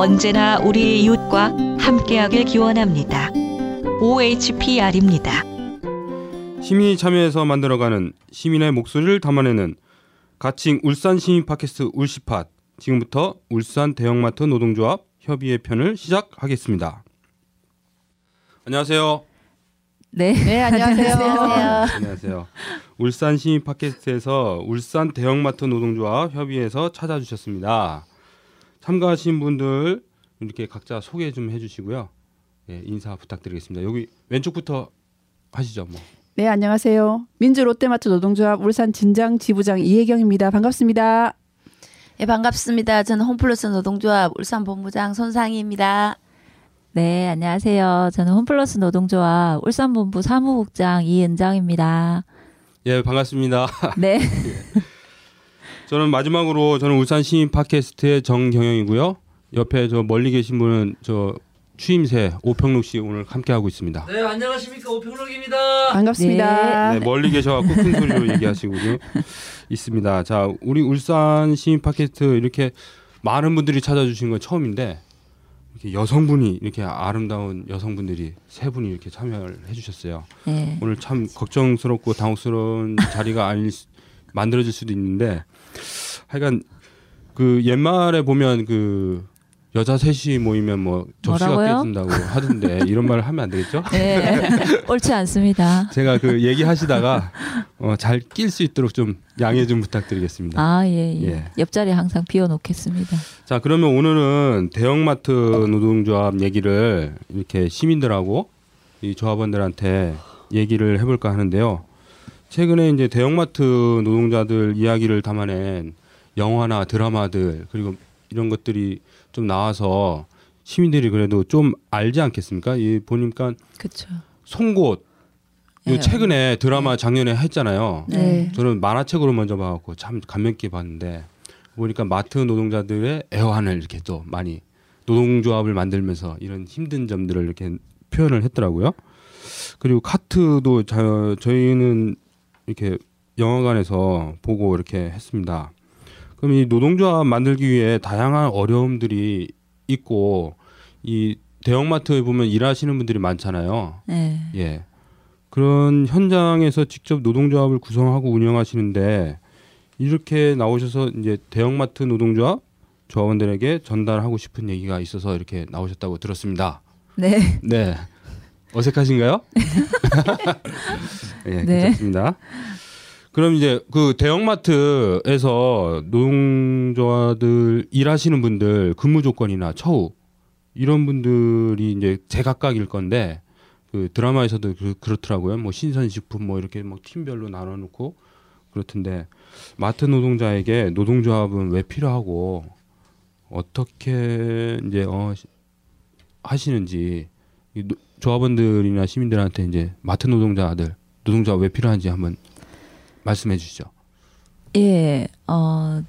언제나 우리 이웃과 함께하길 기원합니다. OHPR입니다. 시민이 참여해서 만들어가는 시민의 목소리를 담아내는 가칭 울산 시민 팟캐스트 울시팟 지금부터 울산 대형마트 노동조합 협의회 편을 시작하겠습니다. 안녕하세요. 네. 네, 안녕하세요. 안녕하세요. 울산 시민 팟캐스트에서 울산 대형마트 노동조합 협의회에서 찾아주셨습니다. 참가하신 분들 이렇게 각자 소개 좀 해주시고요. 예, 인사 부탁드리겠습니다. 여기 왼쪽부터 하시죠. 뭐. 네, 안녕하세요. 민주 롯데마트 노동조합 울산 진장 지부장 이혜경입니다. 반갑습니다. 예, 반갑습니다. 저는 홈플러스 노동조합 울산 본부장 손상희입니다. 네, 안녕하세요. 저는 홈플러스 노동조합 울산 본부 사무국장 이은정입니다. 예, 반갑습니다. 네. 저는 마지막으로 저는 울산 시민 팟캐스트의 정경영이고요. 옆에 저 멀리 계신 분은 저 추임새 오평록 씨 오늘 함께 하고 있습니다. 네 안녕하십니까 오평록입니다. 반갑습니다. 네, 멀리 계셔갖고 큰 소리로 얘기하시고 있습니다. 자, 우리 울산 시민 팟캐스트 이렇게 많은 분들이 찾아주신 건 처음인데 이렇게 여성분이 이렇게 아름다운 여성분들이 세 분이 이렇게 참여를 해주셨어요. 네. 오늘 참 걱정스럽고 당혹스러운 자리가 아닐 수- 만들어질 수도 있는데 하여간 그 옛말에 보면 그 여자 셋이 모이면 뭐 접시가 뭐라고요? 깨진다고 하던데 이런 말을 하면 안 되겠죠? 네. 옳지 않습니다. 제가 그 얘기하시다가 어, 잘 낄 수 있도록 좀 양해 좀 부탁드리겠습니다. 아, 예, 예. 예. 옆자리 항상 비워놓겠습니다. 자 그러면 오늘은 대형마트 노동조합 얘기를 이렇게 시민들하고 이 조합원들한테 얘기를 해볼까 하는데요. 최근에 이제 대형마트 노동자들 이야기를 담아낸 영화나 드라마들 그리고 이런 것들이 좀 나와서 시민들이 그래도 좀 알지 않겠습니까? 이 보니까 그렇죠. 송곳 요 네. 최근에 드라마 작년에 했잖아요. 네. 저는 만화책으로 먼저 봐갖고 참 감명 깊게 봤는데 보니까 마트 노동자들의 애환을 이렇게 또 많이 노동조합을 만들면서 이런 힘든 점들을 이렇게 표현을 했더라고요. 그리고 카트도 저, 저희는 이렇게 영화관에서 보고 이렇게 했습니다. 그럼 이 노동조합 만들기 위해 다양한 어려움들이 있고 이 대형마트에 보면 일하시는 분들이 많잖아요. 네. 예. 그런 현장에서 직접 노동조합을 구성하고 운영하시는데 이렇게 나오셔서 이제 대형마트 노동조합 조합원들에게 전달하고 싶은 얘기가 있어서 이렇게 나오셨다고 들었습니다. 네. 네. 어색하신가요? 예, 네. 괜찮습니다. 그럼 이제 그 대형마트에서 노동조합들 일하시는 분들 근무 조건이나 처우 이런 분들이 이제 제각각일 건데 그 드라마에서도 그, 그렇더라고요. 뭐 신선식품 뭐 이렇게 뭐 팀별로 나눠놓고 그렇던데 마트 노동자에게 노동조합은 왜 필요하고 어떻게 이제 어 시- 하시는지 조합원들이나 시민들한테 이제 마트 노동자들 노동조합 왜 필요한지 한번 말씀해 주시죠. 예, 어,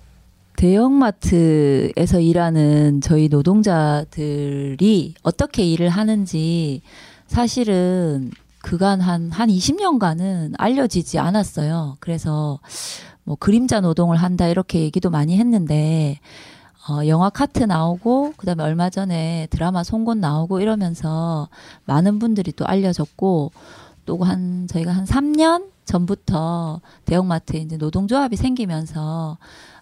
대형마트에서 일하는 저희 노동자들이 어떻게 일을 하는지 사실은 그간 한, 한 20년간은 알려지지 않았어요. 그래서 뭐 그림자 노동을 한다 이렇게 얘기도 많이 했는데 어, 영화 카트 나오고 그 다음에 얼마 전에 드라마 송곳 나오고 이러면서 많은 분들이 또 알려졌고 또 한 저희가 한 3년 전부터 대형마트에 이제 노동조합이 생기면서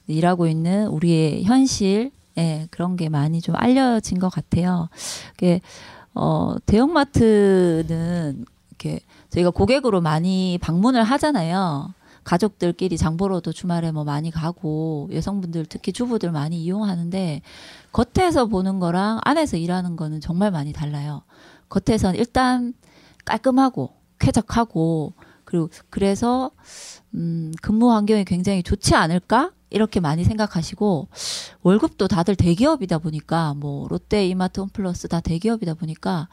일하고 있는 우리의 현실 예, 그런 게 많이 좀 알려진 것 같아요. 그게 어, 대형마트는 이렇게 저희가 고객으로 많이 방문을 하잖아요. 가족들끼리 장보러도 주말에 뭐 많이 가고 여성분들 특히 주부들 많이 이용하는데 겉에서 보는 거랑 안에서 일하는 거는 정말 많이 달라요. 겉에선 일단 깔끔하고 쾌적하고 그리고 그래서 음, 근무 환경이 굉장히 좋지 않을까? 이렇게 많이 생각하시고 월급도 다들 대기업이다 보니까 뭐 롯데, 이마트, 홈플러스 다 대기업이다 보니까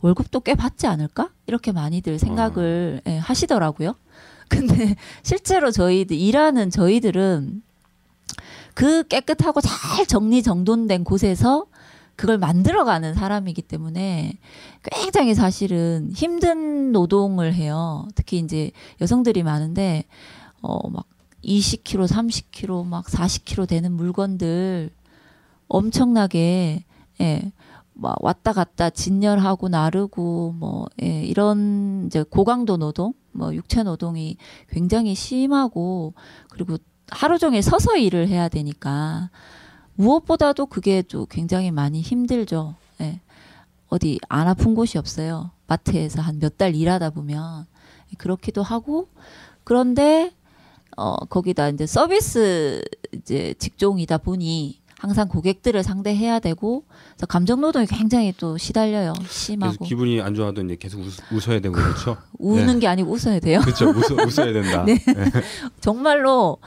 월급도 꽤 받지 않을까? 이렇게 많이들 생각을 예, 하시더라고요. 근데 실제로 저희들 일하는 저희들은 그 깨끗하고 잘 정리 정돈된 곳에서 그걸 만들어가는 사람이기 때문에 굉장히 사실은 힘든 노동을 해요. 특히 이제 여성들이 많은데 어막 20kg, 30kg, 막 40kg 되는 물건들 엄청나게 예. 막 왔다 갔다 진열하고 나르고 뭐 예, 이런 이제 고강도 노동, 뭐 육체 노동이 굉장히 심하고 그리고 하루 종일 서서 일을 해야 되니까 무엇보다도 그게 또 굉장히 많이 힘들죠. 예. 어디 안 아픈 곳이 없어요. 마트에서 한 몇 달 일하다 보면 그렇기도 하고 그런데 어 거기다 이제 서비스 이제 직종이다 보니 항상 고객들을 상대해야 되고 그래서 감정 노동이 굉장히 또 시달려요. 심하고 기분이 안 좋아도 이제 계속 웃, 어야 되고 그렇죠. 우는 게 아니고 웃어야 돼요. 그렇죠. 웃어, 웃어 야 된다. 네. 정말로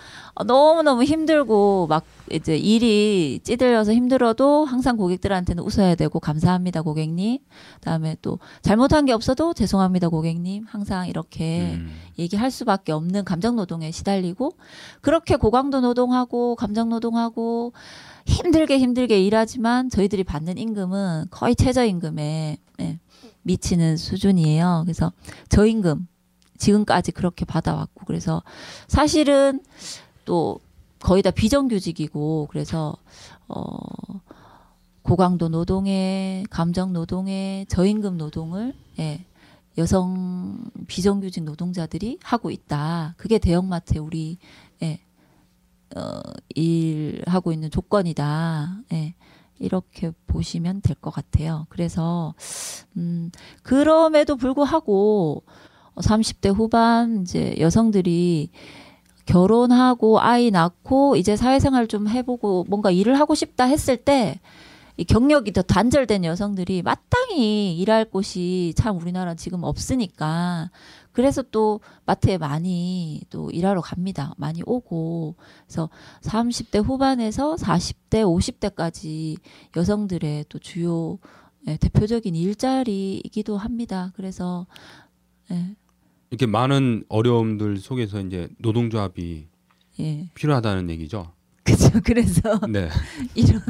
너무 너무 힘들고 막 이제 일이 찌들려서 힘들어도 항상 고객들한테는 웃어야 되고 감사합니다 고객님. 그다음에 또 잘못한 게 없어도 죄송합니다 고객님. 항상 이렇게 음. 얘기할 수밖에 없는 감정 노동에 시달리고 그렇게 고강도 노동하고 감정 노동하고 힘들게 힘들게 일하지만 저희들이 받는 임금은 거의 최저 임금에 예, 미치는 수준이에요. 그래서 저임금 지금까지 그렇게 받아왔고 그래서 사실은 또 거의 다 비정규직이고 그래서 어 고강도 노동에 감정 노동에 저임금 노동을 예, 여성 비정규직 노동자들이 하고 있다. 그게 대형마트에 우리 예, 어, 일하고 있는 조건이다. 예, 이렇게 보시면 될 것 같아요. 그래서 음, 그럼에도 불구하고 30대 후반 이제 여성들이 결혼하고 아이 낳고 이제 사회생활 좀 해보고 뭔가 일을 하고 싶다 했을 때 이 경력이 더 단절된 여성들이 마땅히 일할 곳이 참 우리나라 지금 없으니까 그래서 또 마트에 많이 또 일하러 갑니다. 많이 오고 그래서 30대 후반에서 40대, 50대까지 여성들의 또 주요 예, 대표적인 일자리이기도 합니다. 그래서 예, 이렇게 많은 어려움들 속에서 이제 노동조합이 예, 필요하다는 얘기죠. 그죠. 그래서 네. 이런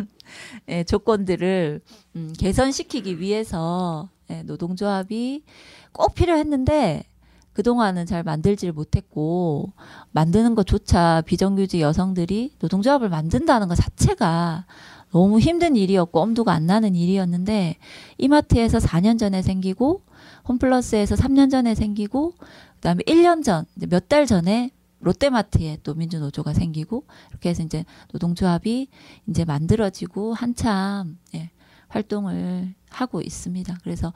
예, 조건들을 음, 개선시키기 위해서 예, 노동조합이 꼭 필요했는데 그동안은 잘 만들지를 못했고 만드는 것조차 비정규직 여성들이 노동조합을 만든다는 것 자체가 너무 힘든 일이었고 엄두가 안 나는 일이었는데 이마트에서 4년 전에 생기고 홈플러스에서 3년 전에 생기고 그다음에 1년 전 몇 달 전에 롯데마트에 또 민주노조가 생기고 이렇게 해서 이제 노동조합이 이제 만들어지고 한참 예, 활동을 하고 있습니다. 그래서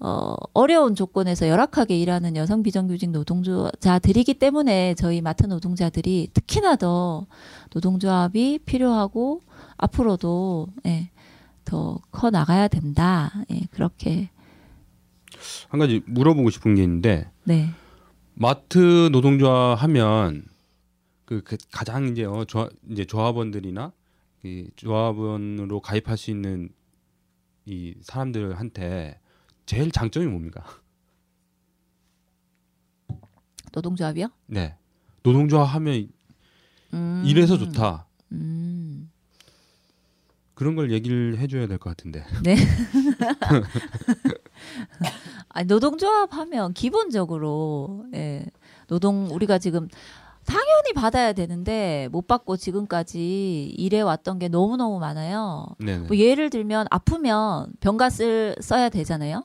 어, 어려운 조건에서 열악하게 일하는 여성 비정규직 노동자들이기 때문에 저희 마트 노동자들이 특히나 더 노동조합이 필요하고 앞으로도 예, 더 커 나가야 된다. 예, 그렇게 한 가지 물어보고 싶은 게 있는데 네. 마트 노동조합 하면 그, 그 가장 이제 어, 조합, 이제 조합원들이나 이 조합원으로 가입할 수 있는 이 사람들한테 제일 장점이 뭡니까? 노동조합이요? 네. 노동조합 하면 음, 이래서 좋다. 음. 그런 걸 얘기를 해줘야 될 것 같은데. 아니, 노동조합 하면 기본적으로 예, 노동 우리가 지금 당연히 받아야 되는데 못 받고 지금까지 일해 왔던 게 너무 너무 많아요. 네. 뭐 예를 들면 아프면 병가 쓸 써야 되잖아요.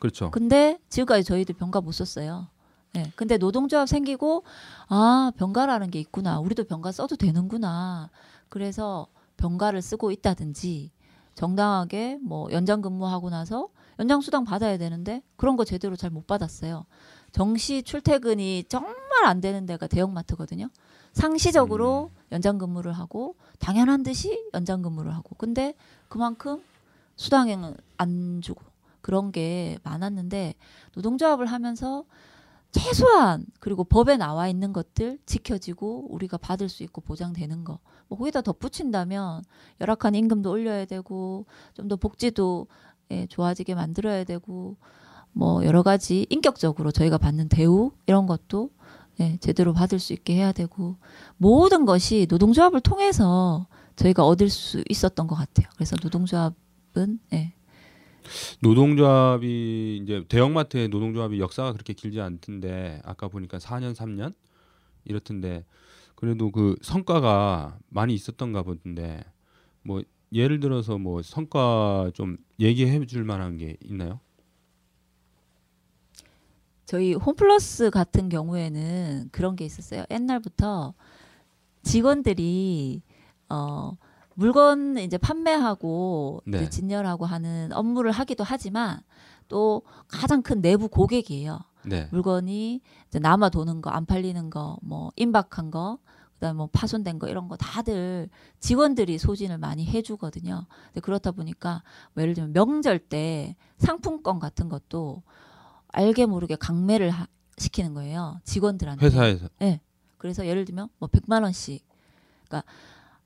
그렇죠. 근데 지금까지 저희들 병가 못 썼어요. 예. 근데 노동조합 생기고 아 병가라는 게 있구나. 우리도 병가 써도 되는구나. 그래서 병가를 쓰고 있다든지 정당하게 뭐 연장 근무하고 나서 연장 수당 받아야 되는데 그런 거 제대로 잘 못 받았어요. 정시 출퇴근이 정말 안 되는 데가 대형마트거든요. 상시적으로 연장 근무를 하고 당연한 듯이 연장 근무를 하고 근데 그만큼 수당은 안 주고 그런 게 많았는데 노동조합을 하면서 최소한 그리고 법에 나와 있는 것들 지켜지고 우리가 받을 수 있고 보장되는 거. 뭐 거기다 덧붙인다면 열악한 임금도 올려야 되고 좀 더 복지도 예, 좋아지게 만들어야 되고 뭐 여러 가지 인격적으로 저희가 받는 대우 이런 것도 예, 제대로 받을 수 있게 해야 되고 모든 것이 노동조합을 통해서 저희가 얻을 수 있었던 것 같아요. 그래서 노동조합은 예, 노동조합이 이제 대형마트의 노동조합이 역사가 그렇게 길지 않던데 아까 보니까 4년 3년 이렇던데 그래도 그 성과가 많이 있었던가 보던데 뭐 예를 들어서 뭐 성과 좀 얘기해 줄 만한 게 있나요? 저희 홈플러스 같은 경우에는 그런 게 있었어요. 옛날부터 직원들이 어 물건 이제 판매하고 네. 이제 진열하고 하는 업무를 하기도 하지만 또 가장 큰 내부 고객이에요. 네. 물건이 이제 남아 도는 거, 안 팔리는 거, 뭐 임박한 거, 그다음 뭐 파손된 거 이런 거 다들 직원들이 소진을 많이 해주거든요. 근데 그렇다 보니까 뭐 예를 들면 명절 때 상품권 같은 것도 알게 모르게 강매를 하- 시키는 거예요. 직원들한테. 회사에서 그래서 예를 들면 뭐 100만 원씩. 그러니까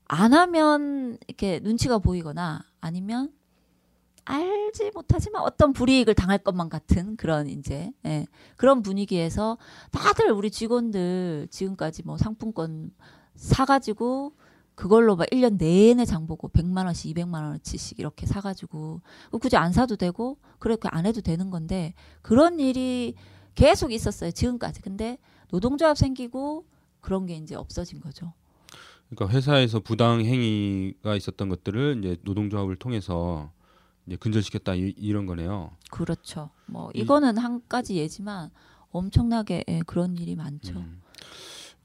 안 하면 이렇게 눈치가 보이거나 아니면 알지 못하지만 어떤 불이익을 당할 것만 같은 그런 이제 예, 그런 분위기에서 다들 우리 직원들 지금까지 뭐 상품권 사가지고 그걸로 막 1년 내내 장 보고 100만 원씩 200만 원어치씩 이렇게 사가지고 굳이 안 사도 되고 그렇게 안 해도 되는 건데 그런 일이 계속 있었어요 지금까지 근데 노동조합 생기고 그런 게 이제 없어진 거죠. 그러니까 회사에서 부당 행위가 있었던 것들을 이제 노동조합을 통해서 이제 근절시켰다 이, 이런 거네요. 그렇죠. 뭐 이- 이거는 한 가지 예지만 엄청나게 예, 그런 일이 많죠. 음.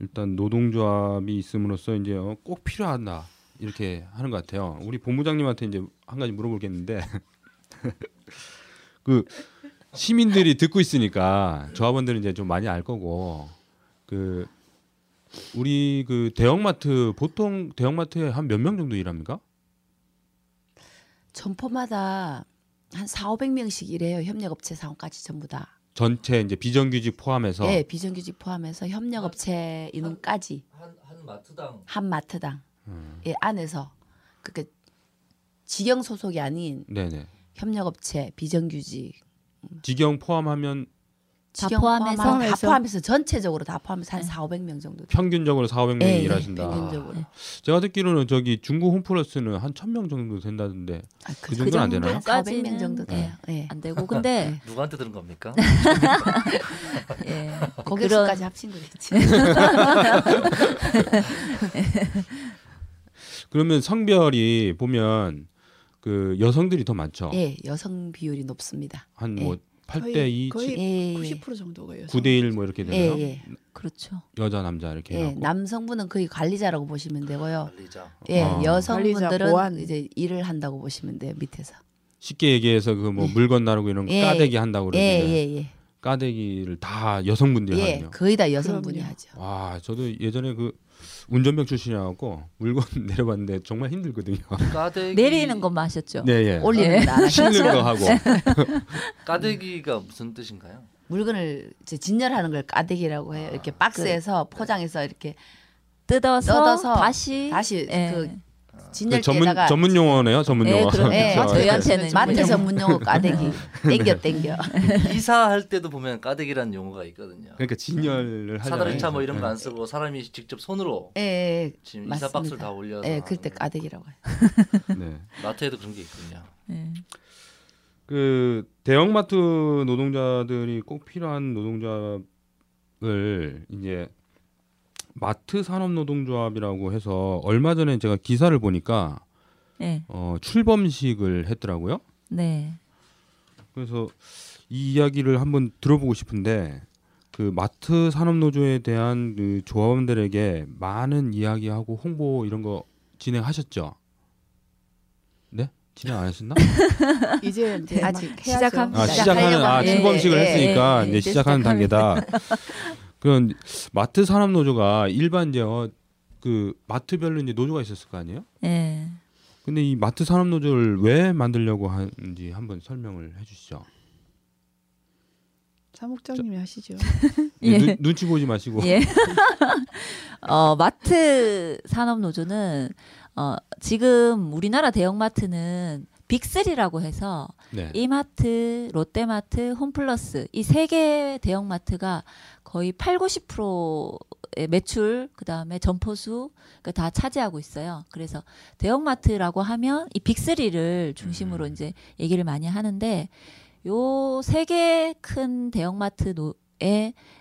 일단 노동조합이 있음으로써 이제 어, 꼭 필요하다 이렇게 하는 것 같아요. 우리 본부장님한테 이제 한 가지 물어보겠는데 그 시민들이 듣고 있으니까 조합원들은 이제 좀 많이 알 거고 그 우리 그 대형마트 보통 대형마트에 한 몇 명 정도 일합니까? 점포마다 한 4, 500명씩 일해요. 협력업체 사원까지 전부 다. 전체 이제 비정규직 포함해서? 예, 비정규직 포함해서 협력업체 인원까지. 한, 한 마트당? 한 마트당. 음, 예, 안에서. 그게 직영 소속이 아닌 네네. 협력업체 비정규직. 직영 포함하면 다 포함해서? 다 포함해서? 포함해서 전체적으로 다 포함해서 한 네. 4, 500명 정도. 평균적으로 4, 500명이 예, 예, 일하신다. 평균적으로. 제가 듣기로는 저기 중국 홈플러스는 한 1000명 정도 된다던데 아, 그 정도는 안 되나요? 400명 정도 까지는, 돼요. 예. 안 되고 근데 누구한테 들은 겁니까? 예, 고객 그런- 수까지 합친 거겠지. 그러면 성별이 보면 그 여성들이 더 많죠. 예, 여성 비율이 높습니다. 한 예. 뭐 8대 거의- 2, 거의 예, 90% 정도가 여성. 9대 1 뭐 이렇게 되나요? 예, 예. 그렇죠. 여자 남자 이렇게 예, 하고. 남성분은 거의 관리자라고 보시면 되고요. 관리자. 예, 아. 여성분들은 관리자, 보안. 이제 일을 한다고 보시면 돼요 밑에서. 쉽게 얘기해서 그뭐 예. 물건 나르고 이런 거 예. 까대기 한다고 예, 그러는데 예, 예. 까대기를 다 여성분들이 예, 하네요. 거의 다 여성분이 그럼요. 하죠. 와, 저도 예전에 그 운전병 출신이라고 물건 내려봤는데 정말 힘들거든요. 까대기 내리는 것만 하셨죠. 네, 예. 올리는. 싣는 거 하고. 까대기가 무슨 뜻인가요? 물건을 이제 진열하는 걸 까대기라고 해요. 이렇게 박스에서 포장해서 이렇게 뜯어서, 뜯어서 다시 다시 예. 그그 진열대에다가 전문 전문 용어네요. 전문 예, 용어. 그럼 예, 그렇죠. 저희한테는 마트 전문 용어 까대기 땡겨 땡겨. 이사할 때도 보면 까대기라는 용어가 있거든요. 그러니까 진열을 하잖아요. 사다리차 뭐 이런 예. 거안 쓰고 사람이 직접 손으로 예, 예, 지금 맞습니다. 이사 박스를 다 올려서 예, 그때 까대기라고 해요. 네. 마트에도 그런 게 있군요. 예. 그 대형마트 노동자들이 꼭 필요한 노동조합을 이제 마트 산업 노동조합이라고 해서 얼마 전에 제가 기사를 보니까 예. 어, 출범식을 했더라고요. 네. 그래서 이 이야기를 한번 들어보고 싶은데 그 마트 산업 노조에 대한 그 조합원들에게 많은 이야기하고 홍보 이런 거 진행하셨죠? 네? 진행 안 하셨나? 이제 이제 아직 막 시작합니다. 아 시작하는 아. 출범식을 예, 예, 했으니까 예, 이제 이제 시작하는 단계다. 그런 마트 산업 노조가 일반 이제 어, 그 마트별로 이제 노조가 있었을 거 아니에요? 예. 근데 이 마트 산업 노조를 왜 만들려고 하는지 한번 설명을 해주시죠. 사목장님이 하시죠. 예. 눈, 눈치 보지 마시고. 예. 어, 마트 산업 노조는 어, 지금 우리나라 대형마트는 빅3라고 해서 네. 이마트, 롯데마트, 홈플러스 이 세개 대형마트가 거의 8, 90%의 매출 그다음에 점포수 그다 차지하고 있어요. 그래서 대형마트라고 하면 이 빅3를 중심으로 음. 이제 얘기를 많이 하는데 요 세 개 큰 대형마트 노,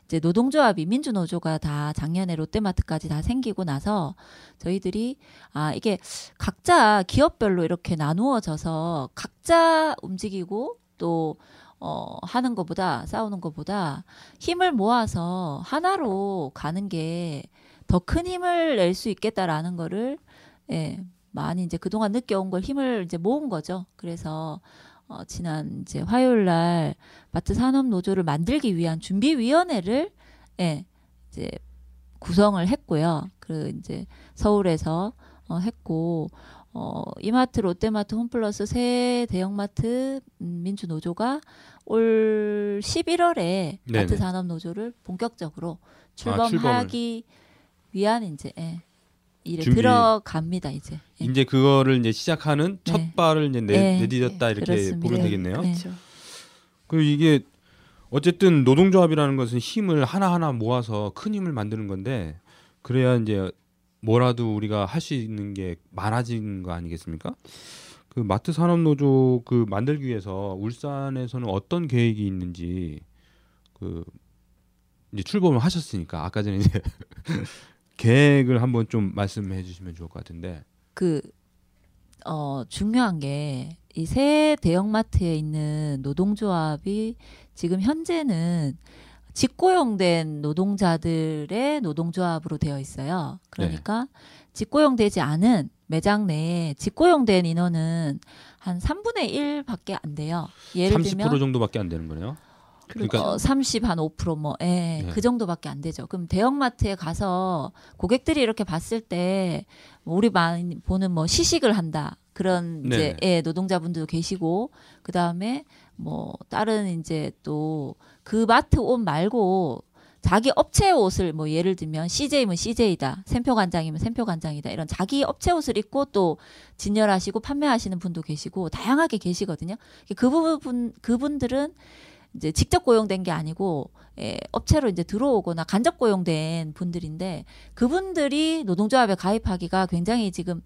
이제 노동조합이 민주노조가 다 작년에 롯데마트까지 다 생기고 나서 저희들이 아 이게 각자 기업별로 이렇게 나누어져서 각자 움직이고 또 어, 하는 것보다 싸우는 것보다 힘을 모아서 하나로 가는 게 더 큰 힘을 낼 수 있겠다라는 거를 예, 많이 이제 그동안 느껴온 걸 힘을 이제 모은 거죠. 그래서 어, 지난 이제 화요일 날 마트 산업 노조를 만들기 위한 준비 위원회를 예, 이제 구성을 했고요. 그 이제 서울에서 어, 했고 어, 이마트, 롯데마트, 홈플러스 세 대형마트 음, 민주 노조가 올 11월에 네네. 마트 산업 노조를 본격적으로 출범을. 출범하기 위한 이제 예, 일에 준비. 들어갑니다 이제. 예. 이제 그거를 이제 시작하는 첫 네. 발을 이제 내, 네. 내디뎠다 이렇게 그렇습니다. 보면 되겠네요. 네. 그렇죠. 그리고 이게 어쨌든 노동조합이라는 것은 힘을 하나하나 모아서 큰 힘을 만드는 건데 그래야 이제 뭐라도 우리가 할 수 있는 게 많아지는 거 아니겠습니까? 그 마트 산업 노조 그 만들기 위해서 울산에서는 어떤 계획이 있는지 그 이제 출범을 하셨으니까 아까 전에 이제 계획을 한번 좀 말씀해 주시면 좋을 것 같은데 그, 어, 중요한 게, 이 새 대형마트에 있는 노동조합이 지금 현재는 직고용된 노동자들의 노동조합으로 되어 있어요. 그러니까 직고용되지 않은 매장 내에 직고용된 인원은 한 3분의 1밖에 안 돼요. 예를 30% 들면 정도밖에 안 되는 거네요. 그러니까 어, 30, 한 5%, 뭐, 예, 네. 그 정도밖에 안 되죠. 그럼 대형마트에 가서 고객들이 이렇게 봤을 때, 뭐 우리 많이 보는 뭐 시식을 한다. 그런 이제, 네네. 예, 노동자분들도 계시고, 그 다음에 뭐, 다른 이제 또 그 마트 옷 말고 자기 업체 옷을 뭐 예를 들면 CJ면 CJ다, 샘표 간장이면 샘표 간장이다 이런 자기 업체 옷을 입고 또 진열하시고 판매하시는 분도 계시고 다양하게 계시거든요. 그 부분 그분들은 이제 직접 고용된 게 아니고 예, 업체로 이제 들어오거나 간접 고용된 분들인데 그분들이 노동조합에 가입하기가 굉장히 지금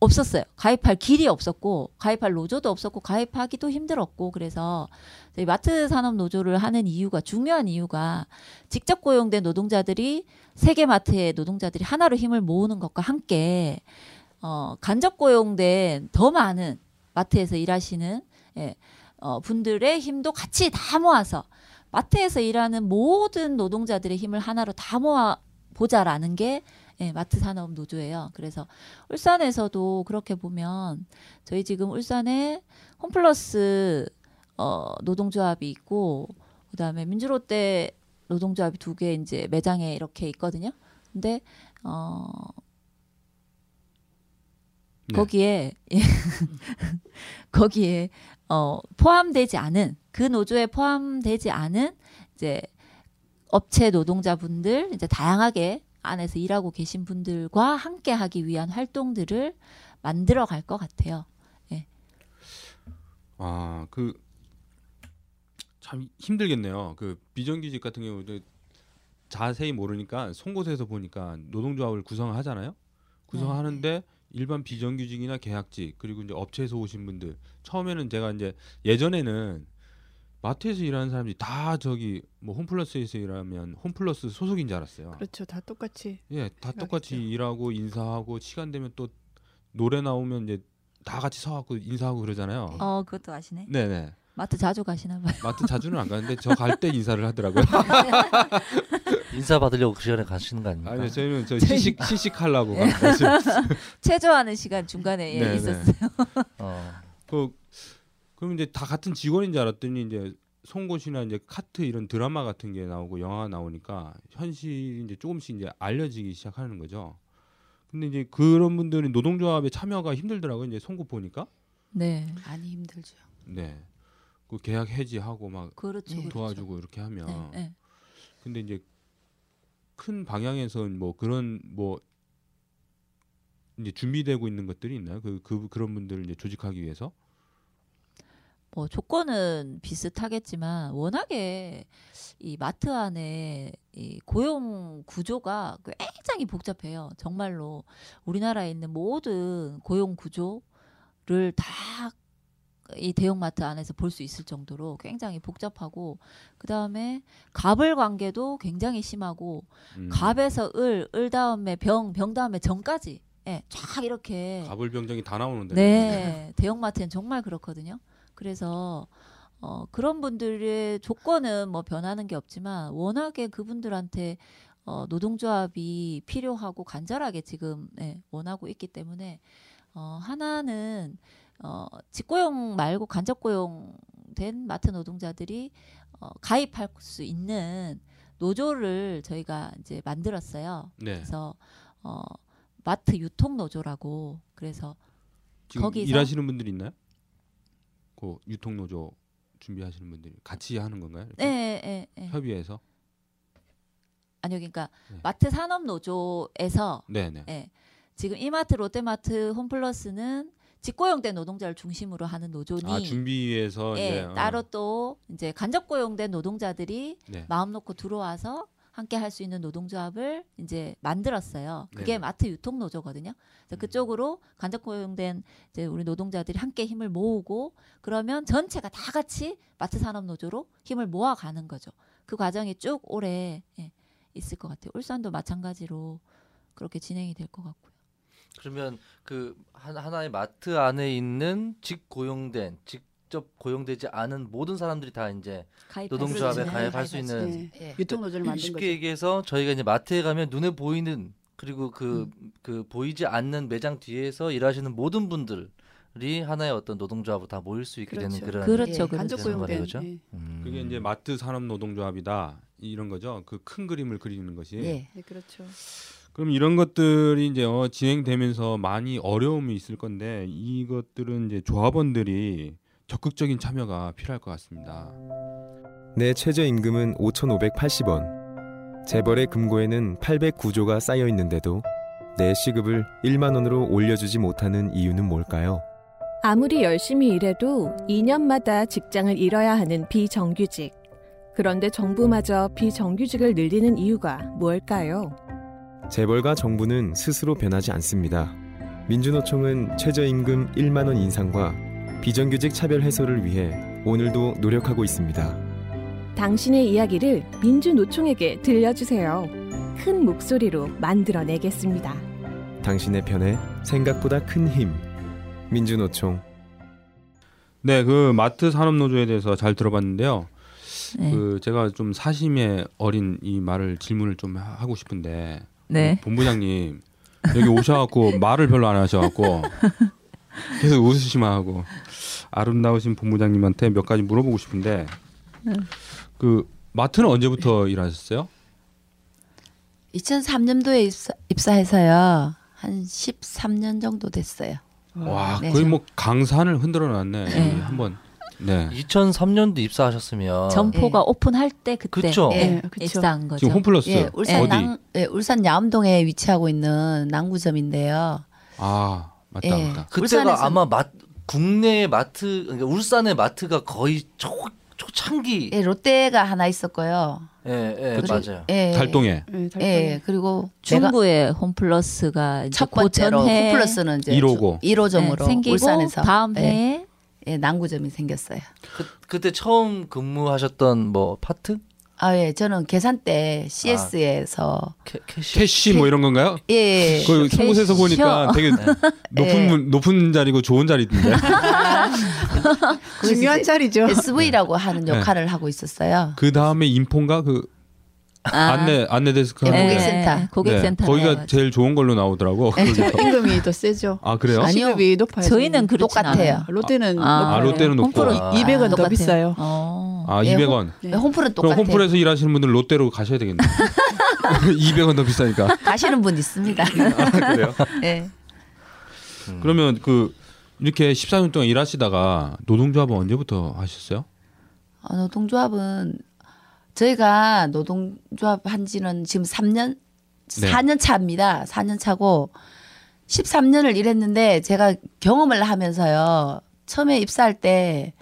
없었어요. 가입할 길이 없었고 가입할 노조도 없었고 가입하기도 힘들었고 그래서 저희 마트 산업 노조를 하는 이유가 중요한 이유가 직접 고용된 노동자들이 세계 마트의 노동자들이 하나로 힘을 모으는 것과 함께 어, 간접 고용된 더 많은 마트에서 일하시는 예, 어, 분들의 힘도 같이 다 모아서 마트에서 일하는 모든 노동자들의 힘을 하나로 다 모아 보자라는 게 예, 마트 산업 노조예요. 그래서 울산에서도 그렇게 보면 저희 지금 울산에 홈플러스 어, 노동조합이 있고 그다음에 민주롯데 노동조합이 두 개 이제 매장에 이렇게 있거든요. 근데 어 네. 거기에 예. 거기에 어 포함되지 않은 그 노조에 포함되지 않은 이제 업체 노동자분들 이제 다양하게 안에서 일하고 계신 분들과 함께 하기 위한 활동들을 만들어 갈 것 같아요. 아, 그 참 힘들겠네요. 그 비정규직 같은 경우도 자세히 모르니까 송곳에서 보니까 노동조합을 구성하잖아요. 구성하는데 일반 비정규직이나 계약직 그리고 이제 업체에서 오신 분들 처음에는 제가 이제 예전에는 마트에서 일하는 사람들이 다 저기 뭐 홈플러스에서 일하면 홈플러스 소속인 줄 알았어요. 그렇죠. 다 똑같이. 예, 다 생각했죠. 똑같이 일하고 인사하고 시간 되면 또 노래 나오면 이제 다 같이 서갖고 인사하고 그러잖아요. 어 그것도 아시네. 네 네. 마트 자주 가시나 봐요. 마트 자주는 안 가는데 저 갈 때 인사를 하더라고요. 인사 받으려고 그 시간에 가시는 거 아닙니까? 아니 저희는 저 시식 시식하려고 예. 갔어요. 체조하는 시간 중간에 예, 네, 네. 있었어요. 어. 그 그럼 이제 다 같은 직원인 줄 알았더니 이제 송곳이나 이제 카트 이런 드라마 같은 게 나오고 영화가 나오니까 현실이 이제 조금씩 이제 알려지기 시작하는 거죠. 근데 이제 그런 분들이 노동조합에 참여가 힘들더라고요. 이제 송곳 보니까. 네, 많이 힘들죠. 네. 그 계약 해지하고 막 그렇죠. 네. 그렇죠. 도와주고 이렇게 하면 네, 네. 근데 이제 큰 방향에서 뭐 그런 뭐 이제 준비되고 있는 것들이 있나요? 그, 그 그런 분들을 이제 조직하기 위해서? 뭐 조건은 비슷하겠지만 워낙에 이 마트 안에 이 고용 구조가 굉장히 복잡해요. 정말로 우리나라에 있는 모든 고용 구조를 다 이 대형마트 안에서 볼 수 있을 정도로 굉장히 복잡하고 그 다음에 갑을 관계도 굉장히 심하고 음. 갑에서 을, 을 다음에 병, 병 다음에 정까지 예, 쫙 이렇게 가불병정이 다 나오는데. 네, 대형마트는 정말 그렇거든요. 그래서 어, 그런 분들의 조건은 뭐 변하는 게 없지만 워낙에 그분들한테 어, 노동조합이 필요하고 간절하게 지금 예, 원하고 있기 때문에 어, 하나는 어, 직고용 말고 간접고용된 마트 노동자들이 어, 가입할 수 있는 노조를 저희가 이제 만들었어요. 네. 그래서 어, 마트 유통 노조라고 그래서 거기서- 일하시는 분들이 있나요? 그 유통 노조 준비하시는 분들이 같이 하는 건가요? 네, 네, 네. 협의해서. 아니요, 그러니까 네. 마트 산업 노조에서 네, 네. 예, 지금 이마트, 롯데마트, 홈플러스는 직고용된 노동자를 중심으로 하는 노조니 아 준비해서 예, 어, 따로 또 이제 간접 고용된 노동자들이 네. 마음 놓고 들어와서 함께 할 수 있는 노동조합을 이제 만들었어요. 그게 네네. 마트 유통 노조거든요. 그래서 음. 그쪽으로 간접 고용된 이제 우리 노동자들이 함께 힘을 모으고 그러면 전체가 다 같이 마트 산업 노조로 힘을 모아가는 거죠. 그 과정이 쭉 오래 예, 있을 것 같아요. 울산도 마찬가지로 그렇게 진행이 될 것 같고요. 그러면 그 한- 하나의 마트 안에 있는 직 고용된 직접 고용되지 않은 모든 사람들이 다 이제 가입할 노동조합에 수 가입할 수 있는 네. 예. 유통노조를 만든 쉽게 거죠. 얘기해서 저희가 이제 마트에 가면 눈에 보이는 그리고 그, 음. 그 보이지 않는 매장 뒤에서 일하시는 모든 분들 이 하나의 어떤 노동조합으로 다 모일 수 있게 그렇죠. 되는 그런 그렇죠, 예, 그렇죠. 간접 고용된 그죠? 예. 음. 그게 이제 마트 산업 노동조합이다 이런 거죠. 그 큰 그림을 그리는 것이. 예. 네, 그렇죠. 그럼 이런 것들이 이제 어, 진행되면서 많이 어려움이 있을 건데 이것들은 이제 조합원들이 적극적인 참여가 필요할 것 같습니다. 내 최저 임금은 5,580원. 재벌의 금고에는 809조가 쌓여 있는데도 내 시급을 1만 원으로 올려주지 못하는 이유는 뭘까요? 아무리 열심히 일해도 2년마다 직장을 잃어야 하는 비정규직. 그런데 정부마저 비정규직을 늘리는 이유가 뭘까요? 재벌과 정부는 스스로 변하지 않습니다. 민주노총은 최저임금 1만 원 인상과 비정규직 차별 해소를 위해 오늘도 노력하고 있습니다. 당신의 이야기를 민주노총에게 들려주세요. 큰 목소리로 만들어내겠습니다. 당신의 편에 생각보다 큰 힘. 민주노총 네, 그 마트 산업 노조에 대해서 잘 들어봤는데요. 네. 그 제가 좀 사심에 어린 이 말을 질문을 좀 하- 하고 싶은데 네. 본부장님 여기 오셔갖고 말을 별로 안 하셔갖고 계속 웃으시만 하고 아름다우신 본부장님한테 몇 가지 물어보고 싶은데 그 마트는 언제부터 일하셨어요? 2003년도에 입사, 입사해서요. 한 13년 정도 됐어요. 와 네. 거의 뭐 강산을 흔들어 놨네 네. 이 한번 네 2003년도 입사하셨으면 점포가 예. 오픈할 때 그때. 예, 예, 그쵸. 입사한 거죠. 지금 홈플러스 예, 울산 어디 낭, 예, 울산 야암동에 위치하고 있는 남구점인데요. 아 맞다 예. 맞다 그때가 울산에서- 아마 마, 국내 마트 그러니까 울산의 마트가 거의 초 초창기 예, 롯데가 하나 있었고요. 예, 예 그리고- 맞아요. 예, 달동에 네, 달동에. 예, 그리고 중구의 홈플러스가 첫그 번째로 전해 홈플러스는 이제 1호고. 1호점으로 네, 생기고 울산에서 다음 예, 해에 예, 남구점이 생겼어요. 그, 그때 처음 근무하셨던 뭐 파트 아, 예, 저는 계산대 CS에서 캐, 캐시 캐시 뭐 이런 건가요? 예, 예. 그 송곳에서 보니까 되게 높은 분- 높은 자리고 좋은 자리던데 중요한 자리죠. SV라고 하는 네. 역할을 하고 있었어요. 그 다음에 info인가 그 아, 안내 안내 데스크 예, 하는 데. 고객센터. 네, 고객센터 네, 거기가 제일 좋은 걸로 나오더라고. 거기서. 임금이 더 세죠. 아 그래요? 아니, 아니요. 시급이 높아요. 저희는 똑같아요. 롯데는 아, 높아요. 아, 롯데는 높고. 아. 200원 더 똑같아요. 비싸요. 어. 아 예, 200원. 네, 홈플은 그럼 똑같아요. 홈플에서 일하시는 분들 롯데로 가셔야 되겠네. 200원 더 비싸니까. 가시는 분 있습니다. 아, 그래요? 예. 음. 그러면 그 이렇게 14년 동안 일하시다가 노동조합은 언제부터 하셨어요? 어, 노동조합은 저희가 노동조합 한 지는 지금 3년 네. 4년 차입니다. 4년 차고 13년을 일했는데 제가 경험을 하면서요. 처음에 입사할 때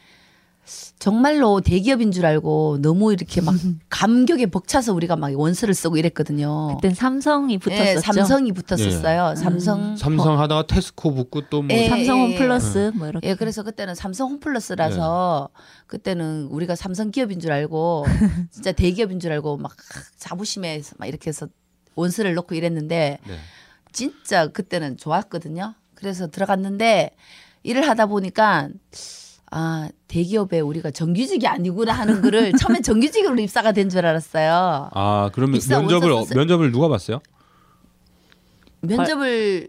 정말로 대기업인 줄 알고 너무 이렇게 막 감격에 벅차서 우리가 막 원서를 쓰고 이랬거든요. 그땐 삼성이 붙었었죠. 예, 삼성이 붙었었어요. 음. 삼성 삼성 하다가 테스코 붙고 또뭐 예, 삼성 예, 홈플러스 뭐 이렇게. 예, 그래서 그때는 삼성 홈플러스라서 그때는 우리가 삼성 기업인 줄 알고 진짜 대기업인 줄 알고 막 자부심에 막 이렇게 해서 원서를 넣고 이랬는데 네. 진짜 그때는 좋았거든요. 그래서 들어갔는데 일을 하다 보니까 아 대기업에 우리가 정규직이 아니구나 하는 거를 처음에 정규직으로 입사가 된 줄 알았어요. 아 그러면 면접을 쓰- 면접을 누가 봤어요? 면접을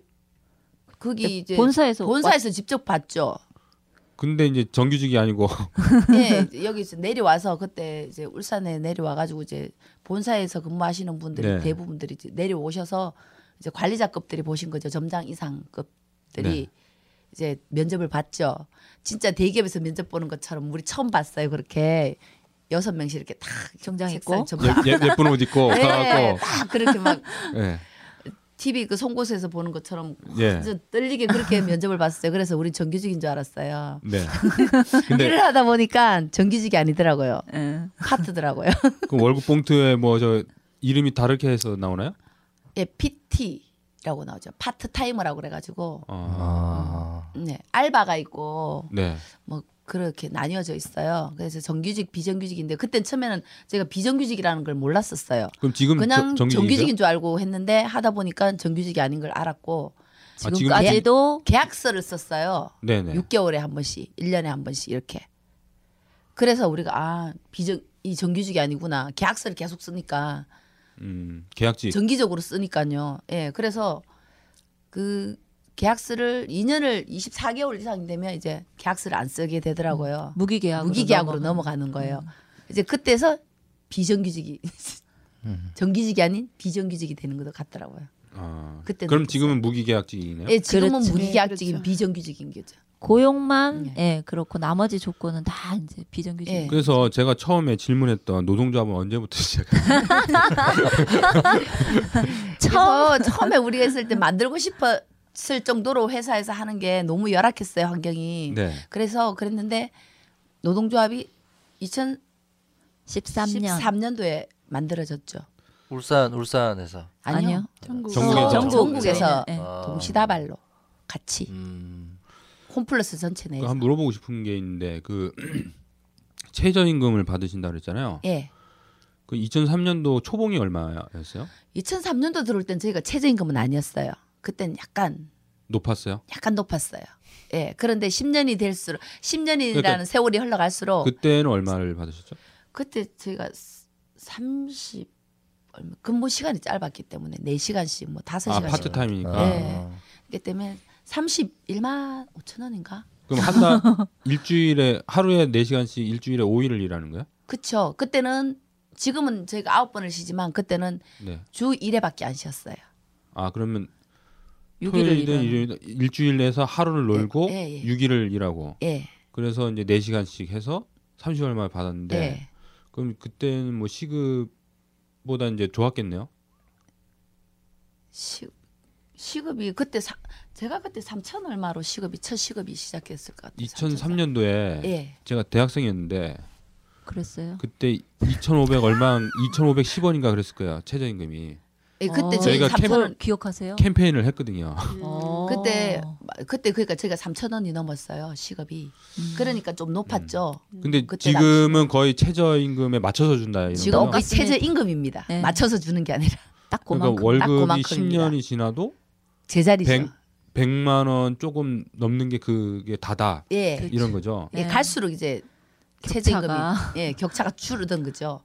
거기 이제 본사에서 본사에서 직접 봤죠. 근데 이제 정규직이 아니고 예, 이제 여기 내려와서 그때 이제 울산에 내려와 가지고 이제 본사에서 근무하시는 분들이 네. 대부분들이 이제 내려오셔서 이제 관리자급들이 보신 거죠. 점장 이상급들이 네. 이제 면접을 봤죠. 진짜 대기업에서 면접 보는 것처럼 우리 처음 봤어요. 그렇게 여섯 명씩 이렇게 딱 정장 책상 입고 전부 예, 예, 예 쁜 옷 입고 예, 가갖고 딱 그렇게 막 예. TV 그 송곳에서 보는 것처럼 예. 떨리게 그렇게 면접을 봤어요. 그래서 우리 정규직인 줄 알았어요. 네. 근데 일을 하다 보니까 정규직이 아니더라고요. 예. 파트더라고요. 그 월급 봉투에 뭐 저 이름이 다르게 해서 나오나요? 예, PT 라고 나오죠. 파트 타이머라고 그래가지고 아. 아. 네 알바가 있고 네. 뭐 그렇게 나뉘어져 있어요. 그래서 정규직, 비정규직인데 그땐 처음에는 제가 비정규직이라는 걸 몰랐었어요. 그럼 지금 그냥 저? 정규직인 줄 알고 했는데 하다 보니까 정규직이 아닌 걸 알았고 아, 지금 지금까지도 계약서를 썼어요. 네네. 6개월에 한 번씩, 1년에 한 번씩 이렇게. 그래서 우리가 아 비정 이 정규직이 아니구나. 계약서를 계속 쓰니까 음, 계약직. 정기적으로 쓰니까요. 예, 그래서 그 계약서를 2년을 24개월 이상 되면 이제 계약서를 안 쓰게 되더라고요. 무기계약으로 무기계약으로 넘어가는. 넘어가는 거예요. 이제 그때서 비정규직이 정규직이 아닌 비정규직이 되는 것도 같더라고요. 아, 그때 그럼. 지금은 무기계약직이네요. 예, 지금은 그렇죠. 무기계약직인 네, 그렇죠. 비정규직인 거죠. 고용만 네. 예 그렇고 나머지 조건은 다 이제 비정규직. 예. 그래서 제가 처음에 질문했던 노동조합은 언제부터 시작해요? 그래서 처음에 우리가 했을 때 만들고 싶었을 정도로 회사에서 하는 게 너무 열악했어요 환경이. 네. 그래서 그랬는데 노동조합이 13년 2013년도에 만들어졌죠. 울산 울산에서. 아니요. 전국. 전국에서. 전국에서 예. 아. 동시다발로 같이 음. 홈플러스 전체 그 내에서. 한 물어보고 싶은 게 있는데 그 최저임금을 받으신다 그랬잖아요. 예. 그 2003년도 초봉이 얼마였어요? 2003년도 들어올 땐 저희가 최저임금은 아니었어요. 그땐 약간 높았어요? 약간 높았어요. 예. 그런데 10년이 될수록 10년이라는 그러니까 세월이 흘러갈수록 그때는 얼마를 받으셨죠? 그때 저희가 30 얼마 근무 시간이 짧았기 때문에 4시간씩 뭐 5시간씩 아 파트 타임이니까. 네. 그렇기 때문에 31만 5천 원인가? 그럼 한 달 일주일에 하루에 4시간씩 일주일에 5일을 일하는 거야? 그쵸. 그때는 지금은 저희가 아홉 번을 쉬지만 그때는 네. 주 1회밖에 안 쉬었어요. 아 그러면 6일을 토요일이든 일하는. 일요일 일주일 내에서 하루를 놀고 예, 예. 6일을 일하고 예. 그래서 이제 4시간씩 해서 30얼마 받았는데 예. 그럼 그때는 뭐 시급 보다 이제 좋았겠네요. 시, 시급이 그때 사, 제가 그때 3천 얼마로 시급이 첫 시급이 시작했을 것 같아요. 2003년도에 예. 제가 대학생이었는데 그랬어요. 그때 2,500 얼마 2,510원인가 그랬을 거예요. 최저임금이. 예, 그때 어. 저희 저희가 3천 원 기억하세요? 캠페인을 했거든요. 어. 그때 그때 그러니까 저희가 3천 원이 넘었어요 시급이. 음. 그러니까 좀 높았죠. 근데 그때 지금은 거의 최저 임금에 맞춰서 준다 이런 지금 거죠. 이 최저 임금입니다. 네. 맞춰서 주는 게 아니라 딱 그러니까 그만큼. 월급이 그만큼입니다. 10년이 지나도 제자리죠. 백- 100만 원 조금 넘는 게 그게 다다 예. 이런 거죠. 예, 네. 갈수록 이제 최저 임금이 격차가. 예 격차가 줄어든 거죠.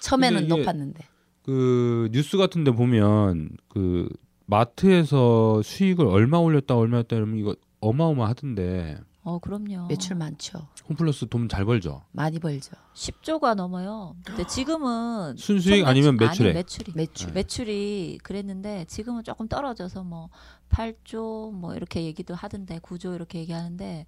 처음에는 근데 높았는데. 그 뉴스 같은데 보면 그 마트에서 수익을 얼마 올렸다 얼마 했다 이러면 이거 어마어마하던데 어 그럼요. 매출 많죠. 홈플러스 돈 잘 벌죠. 많이 벌죠. 10조가 넘어요. 근데 지금은 순수익 총 아니면 매출- 매출액? 아니, 매출이. 매출. 매출이 그랬는데 지금은 조금 떨어져서 뭐 8조 뭐 이렇게 얘기도 하던데 9조 이렇게 얘기하는데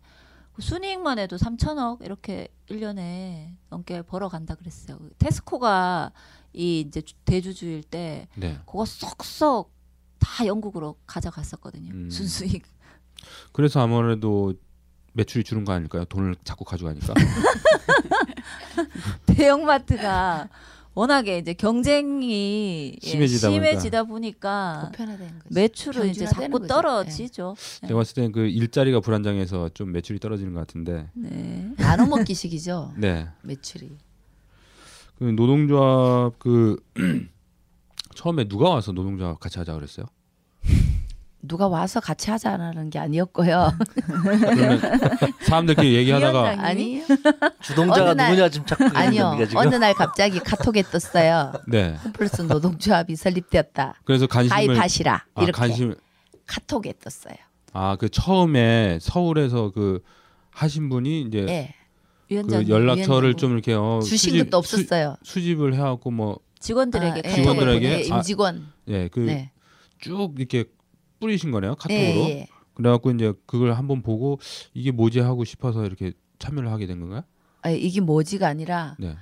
그 순이익만 해도 3천억 이렇게 1년에 넘게 벌어간다 그랬어요. 테스코가 이 이제 주- 대주주일 때 네. 그거 쏙쏙 다 영국으로 가져갔었거든요. 음. 순수익. 그래서 아무래도 매출이 줄은 거 아닐까요? 돈을 자꾸 가져가니까. 대형마트가 워낙에 이제 경쟁이 예, 심해지다 보니까. 심해지다 보니까 거죠. 매출은 이제 자꾸. 떨어지죠. 제가 봤을 때는 그 일자리가 불안정해서 좀 매출이 떨어지는 것 같은데. 네. 나눠 먹기식이죠. 네. 매출이. 그 노동조합 그 처음에 누가 와서 노동조합 같이 하자 그랬어요? 누가 와서 같이 하자는 게 아니었고요. 그러면 사람들끼리 얘기하다가? 아니 주동자가 날- 누구냐 지금 찾고 있는 아니요. 지금? 어느 날 갑자기 카톡에 떴어요. 네. 홈플러스 노동조합이 설립되었다. 그래서 관심을 가입하시라. 아, 이렇게 관심 카톡에 떴어요. 아그 처음에 서울에서 그 하신 분이 이제 예. 그 위원장님 연락처를 위원장. 좀 이렇게 어, 주신 수집- 것도 없었어요. 수, 수집을 해갖고 뭐 직원들에게 아, 예. 직원들에게 보내- 예, 임직원. 예, 그쭉 네. 이렇게 뿌리신 거네요 카톡으로. 예, 예. 그래갖고 이제 그걸 한번 보고 이게 뭐지 하고 싶어서 이렇게 참여를 하게 된 건가요? 아, 이게 뭐지가 아니라 네.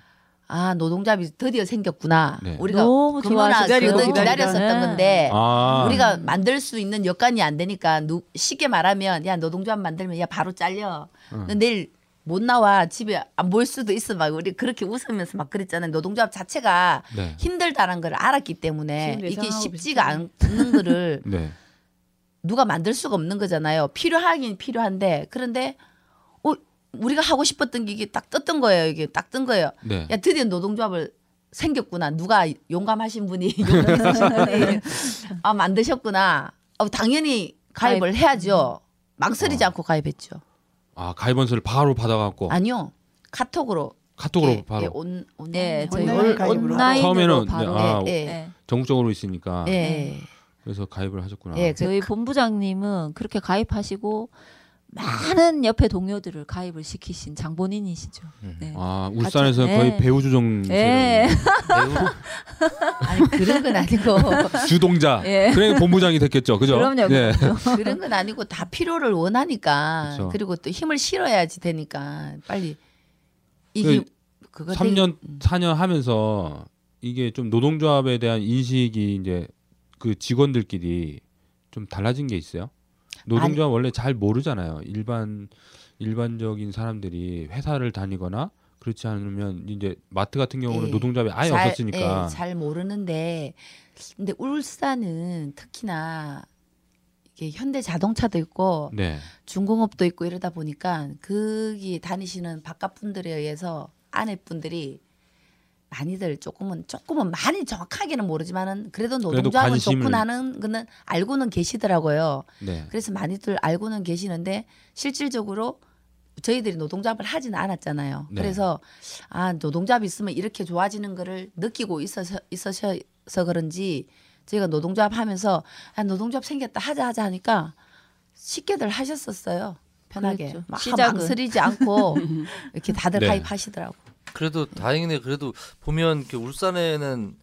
아 노동조합이 드디어 생겼구나. 네. 우리가 너무 기다리고 그거는 기다렸었던 네. 건데 아, 우리가 만들 수 있는 여건이 안 되니까 누, 쉽게 말하면 야 노동조합 만들면 야 바로 잘려. 응. 너 내일 못 나와 집에 안 보일 수도 있어 막 우리 그렇게 웃으면서 막 그랬잖아요. 노동조합 자체가 네. 힘들다는 걸 알았기 때문에 이게 쉽지가 않는 거를 네. 누가 만들 수가 없는 거잖아요. 필요하긴 필요한데 그런데 어 우리가 하고 싶었던 게 이게 딱 떴던 거예요. 이게 딱 뜬 거예요. 네. 야 드디어 노동조합을 생겼구나. 누가 용감하신 분이 용감 있으신 분이 아 만드셨구나. 어, 당연히 가입을 해야죠. 망설이지 어. 않고 가입했죠. 아 가입원서를 바로 받아갖고 아니요 카톡으로 카톡으로 예, 바로 예, 온 온라인 네, 저희 온라인 온- 가입으로 온라인으로 처음에는 바로 네, 아, 예, 예. 네. 전국적으로 있으니까 예, 예. 그래서 가입을 하셨구나. 예, 그- 저희 본부장님은 그렇게 가입하시고 많은 옆에 동료들을 가입을 시키신 장본인이시죠. 음. 네. 아 울산에서 같이- 거의 네. 배우 주종 예. 아니 그런 건 아니고 주동자. 예. 그래 본부장이 됐겠죠, 그죠? 그럼요, 네. 그런 건 아니고 다 필요를 원하니까 그쵸. 그리고 또 힘을 실어야지 되니까 빨리 이게 그거 되게- 3년 음. 4년 하면서 이게 좀 노동조합에 대한 인식이 이제 그 직원들끼리 좀 달라진 게 있어요. 노동조합 원래 잘 모르잖아요. 일반 일반적인 사람들이 회사를 다니거나 그렇지 않으면 이제 마트 같은 경우는 예. 노동조합이 아예 잘, 없었으니까 예, 잘 모르는데 근데 울산은 특히나 이게 현대 자동차도 있고 네. 중공업도 있고 이러다 보니까 거기 다니시는 바깥 분들에 의해서 아내 분들이 많이들 조금은 조금은 많이 정확하게는 모르지만은 그래도 노동조합은 관심을- 좋구나 하는 거는 알고는 계시더라고요. 네. 그래서 많이들 알고는 계시는데 실질적으로 저희들이 노동조합을 하지는 않았잖아요. 네. 그래서 아 노동조합 있으면 이렇게 좋아지는 거를 느끼고 있어서 있어서 그런지 저희가 노동조합 하면서 아 노동조합 생겼다 하자 하자 하니까 쉽게들 하셨었어요. 편하게 그랬죠. 막 시작은. 망설이지 않고 이렇게 다들 네. 가입하시더라고. 그래도 다행이네. 그래도 보면 이렇게 울산에는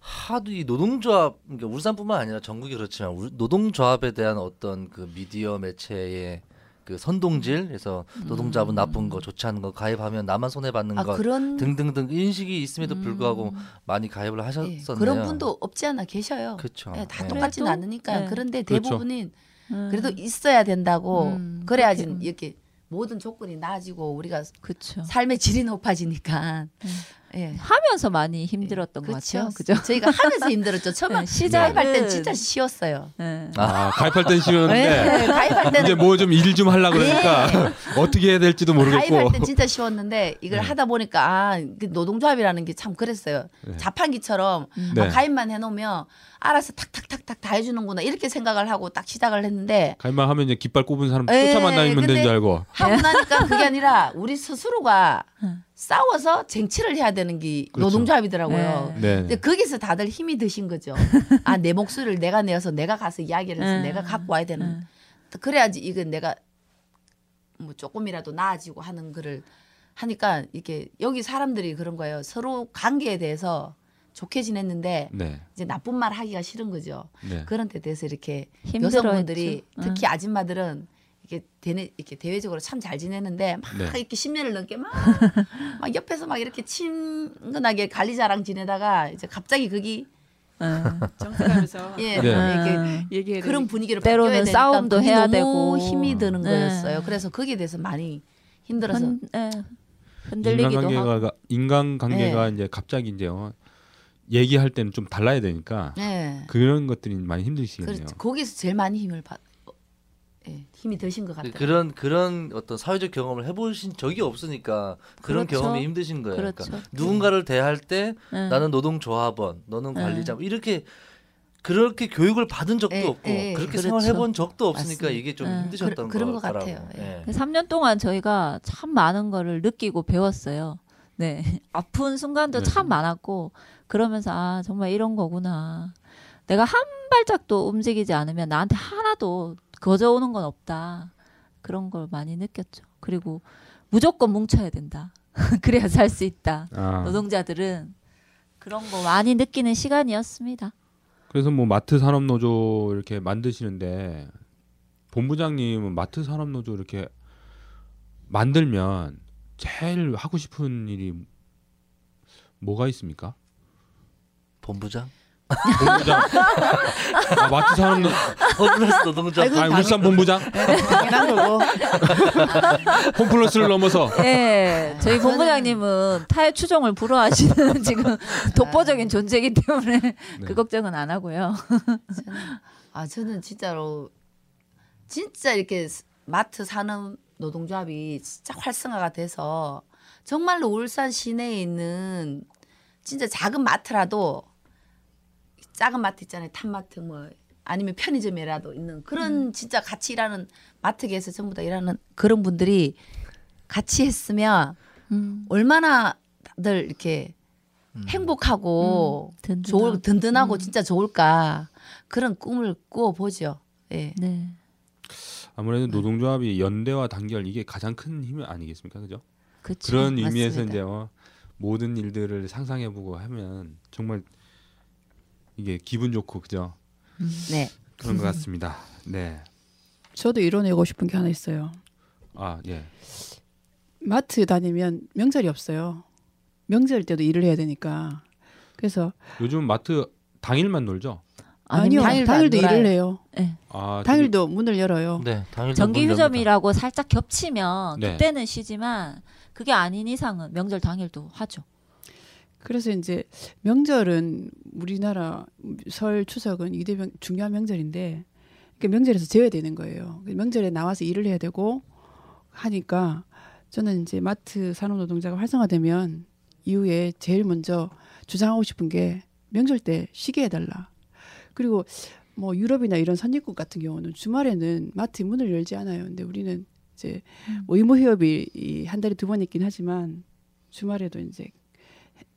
하도 이 노동조합 그러니까 울산뿐만 아니라 전국이 그렇지만 울- 노동조합에 대한 어떤 그 미디어 매체의 그 선동질 그래서 노동조합은 나쁜 거 좋지 않은 거 가입하면 나만 손해 받는 아 것 그런 등등등 인식이 있음에도 불구하고 음. 많이 가입을 예, 하셨었네요. 그런 분도 없지 않아 계셔요. 그렇죠. 예, 다 예. 똑같지는 그래도? 않으니까 네. 그런데 그렇죠. 대부분은 음. 그래도 있어야 된다고 음, 그래야지 그렇게, 음. 이렇게 모든 조건이 나아지고 우리가 그렇죠. 삶의 질이 높아지니까 음. 예. 하면서 많이 힘들었던 것 같아요. 그죠? 저희가 하면서 힘들었죠. 처음에 네, 시작은 가입할 땐 진짜 쉬웠어요. 네. 아, 가입할 땐 쉬웠는데 네, 가입할 때는 이제 뭐 좀 일 좀 하려 그러니까 어떻게 해야 될지도 모르겠고. 가입할 땐 진짜 쉬웠는데 이걸 네. 하다 보니까 아, 그 노동조합이라는 게 참 그랬어요. 네. 자판기처럼 음. 네. 아, 가입만 해놓으면 알아서 탁탁탁탁 다 해주는구나 이렇게 생각을 하고 딱 시작을 했는데 가입만 하면 이제 깃발 꼽은 사람 예, 쫓아만 다니면 되는 줄 알고. 하고 나니까 그게 아니라 우리 스스로가 응. 싸워서 쟁취를 해야 되는 게 그렇죠. 노동조합이더라고요. 네. 네. 근데 거기서 다들 힘이 드신 거죠. 아, 내 목소리를 내가 내어서 내가 가서 이야기를 해서 음. 내가 갖고 와야 되는. 음. 그래야지 이건 내가 뭐 조금이라도 나아지고 하는 거를 하니까 이게 여기 사람들이 그런 거예요. 서로 관계에 대해서 좋게 지냈는데 네. 이제 나쁜 말 하기가 싫은 거죠. 네. 그런 데 대해서 이렇게. 여성분들이 응. 특히 아줌마들은 이게 대내 이렇게 대외적으로 참 잘 지내는데 막 네. 이렇게 10년을 넘게 막, 막 옆에서 막 이렇게 친근하게 관리자랑 지내다가 이제 갑자기 거기 응. 정색하면서 예, 네. 이게 얘기해 그런 분위기를 때로는 싸움도 해야 너무 되고. 힘이 드는 네. 거였어요. 그래서 거기에 대해서 많이 힘들어서 흔, 예. 흔들리기도 하고. 인간관계가 인간관계가 이제 갑자기 이제 어, 얘기할 때는 좀 달라야 되니까 네. 그런 것들이 많이 힘드시겠네요. 그렇지. 거기서 제일 많이 힘을 받 어, 예, 힘이 드신 것 같아요. 그런 그런 어떤 사회적 경험을 해보신 적이 없으니까 그런 그렇죠. 경험이 힘드신 거예요. 그러니까 그렇죠. 누군가를 대할 때 응. 나는 노동조합원, 너는 네. 관리자 뭐 이렇게 그렇게 교육을 받은 적도 예, 없고 예, 그렇게 그렇죠. 생활해본 적도 없으니까 맞습니다. 이게 좀 예. 힘드셨던 그- 그런 거것 같아요. 예. 3년 동안 저희가 참 많은 거를 느끼고 배웠어요. 네. 아픈 순간도 네. 참 많았고 그러면서 아, 정말 이런 거구나. 내가 한 발짝도 움직이지 않으면 나한테 하나도 거저 오는 건 없다. 그런 걸 많이 느꼈죠. 그리고 무조건 뭉쳐야 된다. 그래야 살 수 있다. 아, 노동자들은 그런 거 많이 느끼는 시간이었습니다. 그래서 뭐 마트 산업 노조 이렇게 만드시는데 본부장님은 마트 산업 노조 이렇게 만들면 제일 하고 싶은 일이 뭐가 있습니까? 본부장, 본부장 아, 마트 산업노 허블러스 노동자 아니 울산 본부장 당연한 거고. 홈플러스를 넘어서 네, 저희 본부장님은 타의 추종을 불허하시는 지금 독보적인 존재이기 때문에 네. 그 걱정은 안 하고요. 저는, 아 저는 진짜로 진짜 이렇게 스- 마트 산업 노동조합이 진짜 활성화가 돼서 정말로 울산 시내에 있는 진짜 작은 마트라도 작은 마트 있잖아요 탄마트 뭐 아니면 편의점이라도 있는 그런 진짜 같이 일하는 마트계에서 전부 다 일하는 그런 분들이 같이 했으면 음, 얼마나 다들 이렇게 행복하고 든든하고. 좋을 든든하고 음. 진짜 좋을까 그런 꿈을 꾸어 보죠. 예. 네. 아무래도 노동조합이 연대와 단결 이게 가장 큰힘 아니겠습니까, 그죠? 그쵸. 그런 의미에서 맞습니다. 이제 어, 모든 일들을 상상해보고 하면 정말 이게 기분 좋고 그죠? 네. 그런 것 같습니다. 네. 저도 이뤄내고 싶은 게 하나 있어요. 아 예. 마트 다니면 명절이 없어요. 명절 때도 일을 해야 되니까. 그래서 요즘 마트 당일만 놀죠? 아니요 당일도 당일도, 놀아요. 일을 해요. 네. 아 당일도 문을 열어요. 네, 당일 정기 휴점이라고 살짝 겹치면 네. 그때는 쉬지만 그게 아닌 이상은 명절 당일도 하죠. 그래서 이제 명절은 우리나라 설 추석은 이대 명, 중요한 명절인데 그 명절에서 재야 되는 거예요. 그 명절에 나와서 일을 해야 되고 하니까 저는 이제 마트 산업노동자가 활성화되면 이후에 제일 먼저 주장하고 싶은 게 명절 때 쉬게 해달라. 그리고 뭐 유럽이나 이런 선진국 같은 경우는 주말에는 마트 문을 열지 않아요. 근데 우리는 이제 뭐 의무 휴업이 이한 달에 두 번 있긴 하지만 주말에도 이제 어,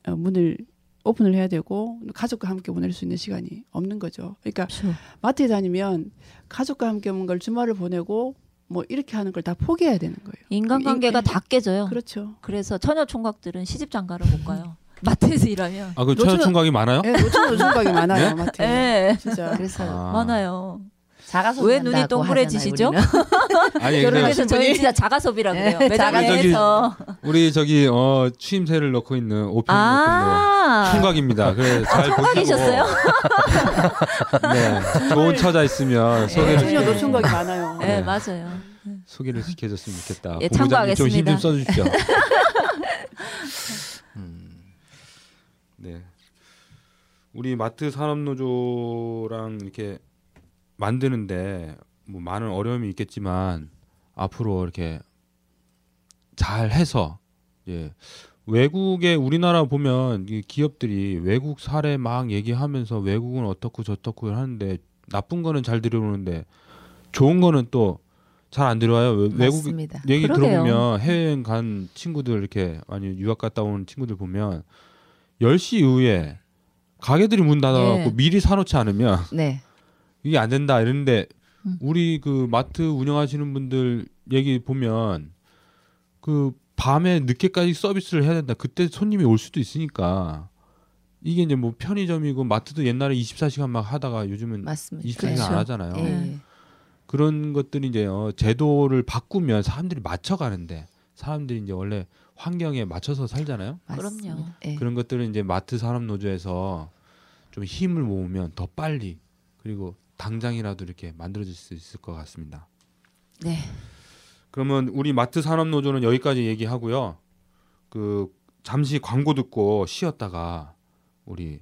문을 오픈을 해야 되고 가족과 함께 보낼 수 있는 시간이 없는 거죠. 그러니까 그렇죠. 마트에 다니면 가족과 함께 뭔가를 주말을 보내고 뭐 이렇게 하는 걸 다 포기해야 되는 거예요. 인간관계가 이- 다 깨져요. 그렇죠. 그래서 처녀 총각들은 시집 장가를 못 가요. 마트에서 일하면. 아그 천연 총각이 많아요? 예, 노총 노총각이 많아요 마트에. 네. 진짜. 그래서 아. 많아요. 자가소비 왜 눈이 동그래지시죠? 아니 근데 그래서 저희 진짜 자가소비라 그래요. 네, 매장 자가- 내에서. 우리 저기 어 추임새를 넣고 있는 오펜 아. 총각입니다. 그래 잘 총각이셨어요? 네 좋은 처자 있으면 소개를 처녀 시켜, 노총각이 많아요. 네, 네. 맞아요. 소개를 시켜줬으면 좋겠다. 예, 본부장님 좀힘좀 참고하겠습니다. 써주십시오. 음. 네. 우리 마트 산업노조랑 이렇게 만드는데 뭐 많은 어려움이 있겠지만 앞으로 이렇게 잘 해서 예. 외국에 우리나라 보면 이 기업들이 외국 사례 막 얘기하면서 외국은 어떻고 저떻고 하는데 나쁜 거는 잘 들어오는데 좋은 거는 또 잘 안 들어와요. 외- 외국 맞습니다. 얘기 그러게요. 들어보면 해외여행 간 친구들 이렇게 아니 유학 갔다 온 친구들 보면 10시 이후에 가게들이 문 닫아갖고 예. 미리 사놓지 않으면 네. 이게 안 된다 이러는데 음. 우리 그 마트 운영하시는 분들 얘기 보면 그 밤에 늦게까지 서비스를 해야 된다. 그때 손님이 올 수도 있으니까 이게 이제 뭐 편의점이고 마트도 옛날에 24시간 막 하다가 요즘은 맞습니다. 24시간 그렇죠. 안 하잖아요. 예. 그런 것들이 이제 어, 제도를 바꾸면 사람들이 맞춰가는데 사람들이 이제 원래 환경에 맞춰서 살잖아요. 그럼요. 예. 그런 것들은 이제 마트 산업 노조에서 좀 힘을 모으면 더 빨리 그리고 당장이라도 이렇게 만들어질 수 있을 것 같습니다. 네. 그러면 우리 마트 산업 노조는 여기까지 얘기하고요. 그 잠시 광고 듣고 쉬었다가 우리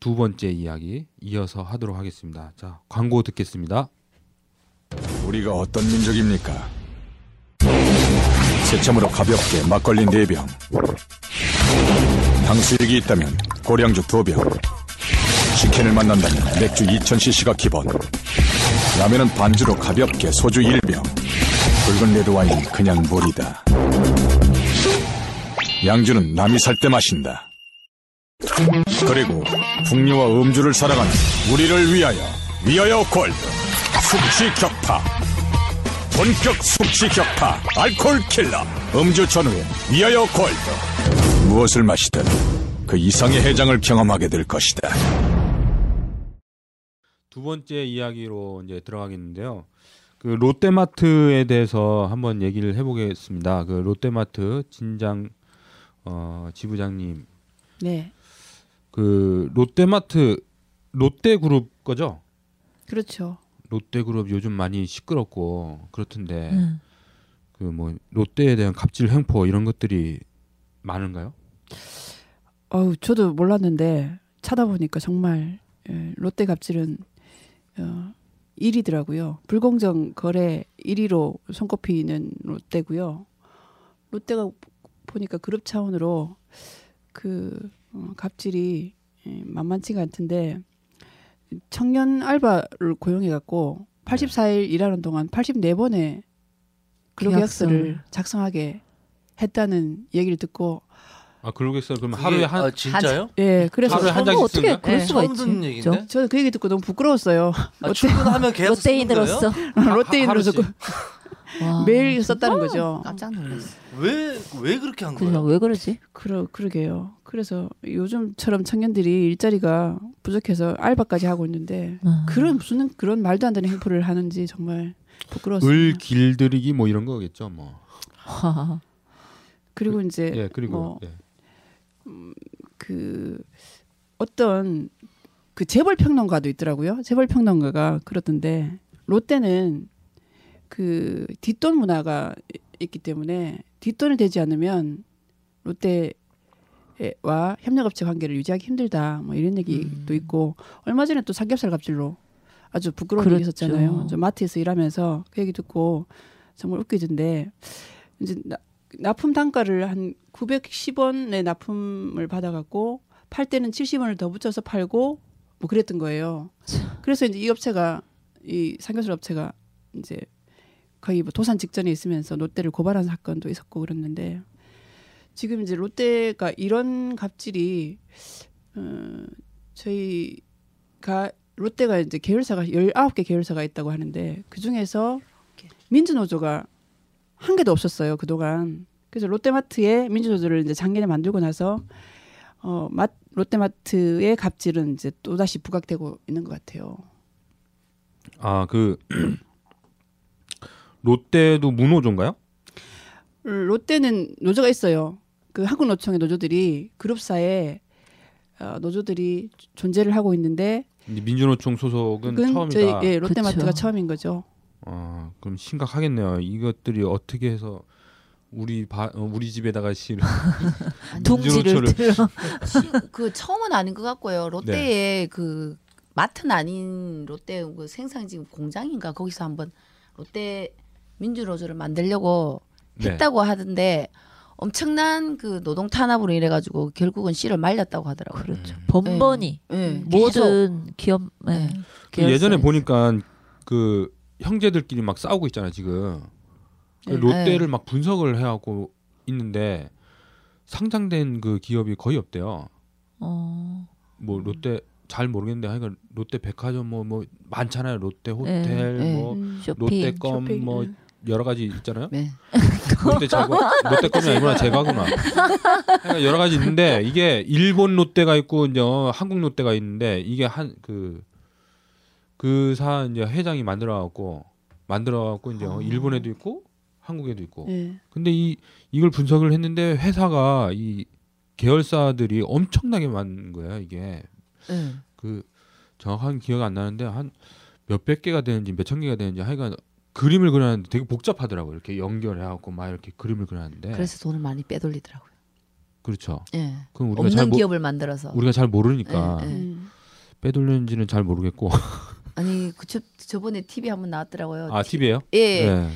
두 번째 이야기 이어서 하도록 하겠습니다. 자, 광고 듣겠습니다. 우리가 어떤 민족입니까? 새참으로 가볍게 막걸리 4병 당수액이 있다면 고량주 2병 치킨을 만난다면 맥주 2000cc가 기본. 라면은 반주로 가볍게 소주 1병. 붉은 레드 와인은 그냥 물이다. 양주는 남이 살 때 마신다. 그리고 풍류와 음주를 사랑하는 우리를 위하여 위하여 골드 숙취 격파. 본격 숙취 격파 알콜 킬러. 음주 전후에 위하여 골드 무엇을 마시든 그 이상의 해장을 경험하게 될 것이다 두 번째 이야기로 이제 들어가겠는데요. 그 롯데마트에 대해서 한번 얘기를 해보겠습니다. 그 롯데마트 진장 어, 지부장님, 네. 그 롯데마트 롯데그룹 거죠? 그렇죠. 롯데그룹 요즘 많이 시끄럽고 그렇던데 음. 그뭐 롯데에 대한 갑질 횡포 이런 것들이 많은가요? 어우, 저도 몰랐는데 찾아보니까 정말 예, 롯데 갑질은 어, 1위더라고요. 불공정 거래 1위로 손꼽히는 롯데고요. 롯데가 보니까 그룹 차원으로 그 어, 갑질이 예, 만만치가 않던데 청년 알바를 고용해 갖고 84일 일하는 동안 84번의 근로계약서를 작성하게 했다는 얘기를 듣고 아 그러겠어요. 그러면 그게- 하루에 한 아, 진짜요? 예 그래서 하루에 한 저는 장씩 어떻게 쓰는 거야? 그럴 네. 수가 처음 있지? 듣는 얘기인데. 저 는 그 얘기 듣고 너무 부끄러웠어요. 아, 출근하면 계속? 롯데인으로서 롯데인으로서 그 와, 매일 썼다는 거죠. 깜짝 놀랐어. 왜왜 그렇게 한 거예요? 왜 그러지? 그러 그러게요. 그래서 요즘처럼 청년들이 일자리가 부족해서 알바까지 하고 있는데 음. 그런 무슨 그런 말도 안 되는 행포를 하는지 정말 부끄러웠어요. 을 길들이기 뭐 이런 거겠죠. 뭐. 와, 그리고 이제 예 그리고 뭐 예. 그 어떤 그 재벌 평론가도 있더라고요. 재벌 평론가가 그러던데 롯데는 그 뒷돈 문화가 이- 있기 때문에 뒷돈이 되지 않으면 롯데와 협력업체 관계를 유지하기 힘들다. 뭐 이런 얘기도 있고 얼마 전에 또 삼겹살 갑질로 아주 부끄러운 그렇죠. 있었잖아요. 저 마트에서 일하면서 그 얘기 듣고 정말 웃기던데 이제 나, 납품 단가를 한 910원의 납품을 받아갖고 팔 때는 70원을 더 붙여서 팔고 뭐 그랬던 거예요. 그래서 이제 이 업체가 이 삼겹살 업체가 이제 거의 뭐 도산 직전에 있으면서 롯데를 고발한 사건도 있었고 그랬는데 지금 이제 롯데가 이런 갑질이 어, 저희가 롯데가 이제 계열사가 19개 계열사가 있다고 하는데 그 중에서 민주노조가 한 개도 없었어요 그동안. 그래서 롯데마트에 민주노조를 이제 작년에 만들고 나서 어, 마, 롯데마트의 갑질은 이제 또 다시 부각되고 있는 것 같아요. 아 그 롯데도 무노조인가요? 롯데는 노조가 있어요. 그 한국노총의 노조들이 그룹사에 어, 노조들이 존재를 하고 있는데 민주노총 소속은 처음이다. 저희 예, 롯데마트가 그쵸. 처음인 거죠. 아 그럼 심각하겠네요. 이것들이 어떻게 해서 우리 바, 어, 우리 집에다가 실 둥지를 민주노총을- 들어. 그 처음은 아닌 것 같고요. 롯데의 그 마트는 아닌 롯데 그 생산지 공장인가 거기서 한번 롯데 민주노조를 만들려고 네. 했다고 하던데 엄청난 그 노동 탄압으로 인해 가지고 결국은 씨를 말렸다고 하더라고요. 그렇죠. 번번이 예, 모든 기업 네. 네. 그 예전에. 보니까 그 형제들끼리 막 싸우고 있잖아요 지금 그 네. 롯데를 막 분석을 해갖고 있는데 상장된 그 기업이 거의 없대요. 어, 뭐 롯데 잘 모르겠는데 하여간 롯데 백화점 뭐뭐 많잖아요. 롯데 호텔 네. 뭐 음, 쇼핑. 롯데껌 뭐 네. 여러 가지 있잖아요. 네. 롯데 제과 롯데껌이 아니구나 제과구나. 그러니까 여러 가지 있는데 이게 일본 롯데가 있고 이제 어, 한국 롯데가 있는데 이게 한 그 그사 이제 회장이 만들어 갖고 만들어 갖고 이제 어, 일본에도 있고 한국에도 있고. 예. 근데 이 이걸 분석을 했는데 회사가 이 계열사들이 엄청나게 많은 거예요. 이게 응. 그 정확한 기억 안 나는데 한 몇백 개가 되는지 몇천 개가 되는지 하여간 그림을 그려놨는데 되게 복잡하더라고요. 이렇게 연결해갖고 막 이렇게 그림을 그려놨는데 그래서 돈을 많이 빼돌리더라고요. 그렇죠. 예. 그럼 우리가 잘 없는 모, 기업을 만들어서. 우리가 잘 모르니까 예, 예. 음. 빼돌렸는지는 잘 모르겠고 아니 그 저, 저번에 TV 한번 나왔더라고요. 아 TV에요? 예. 네.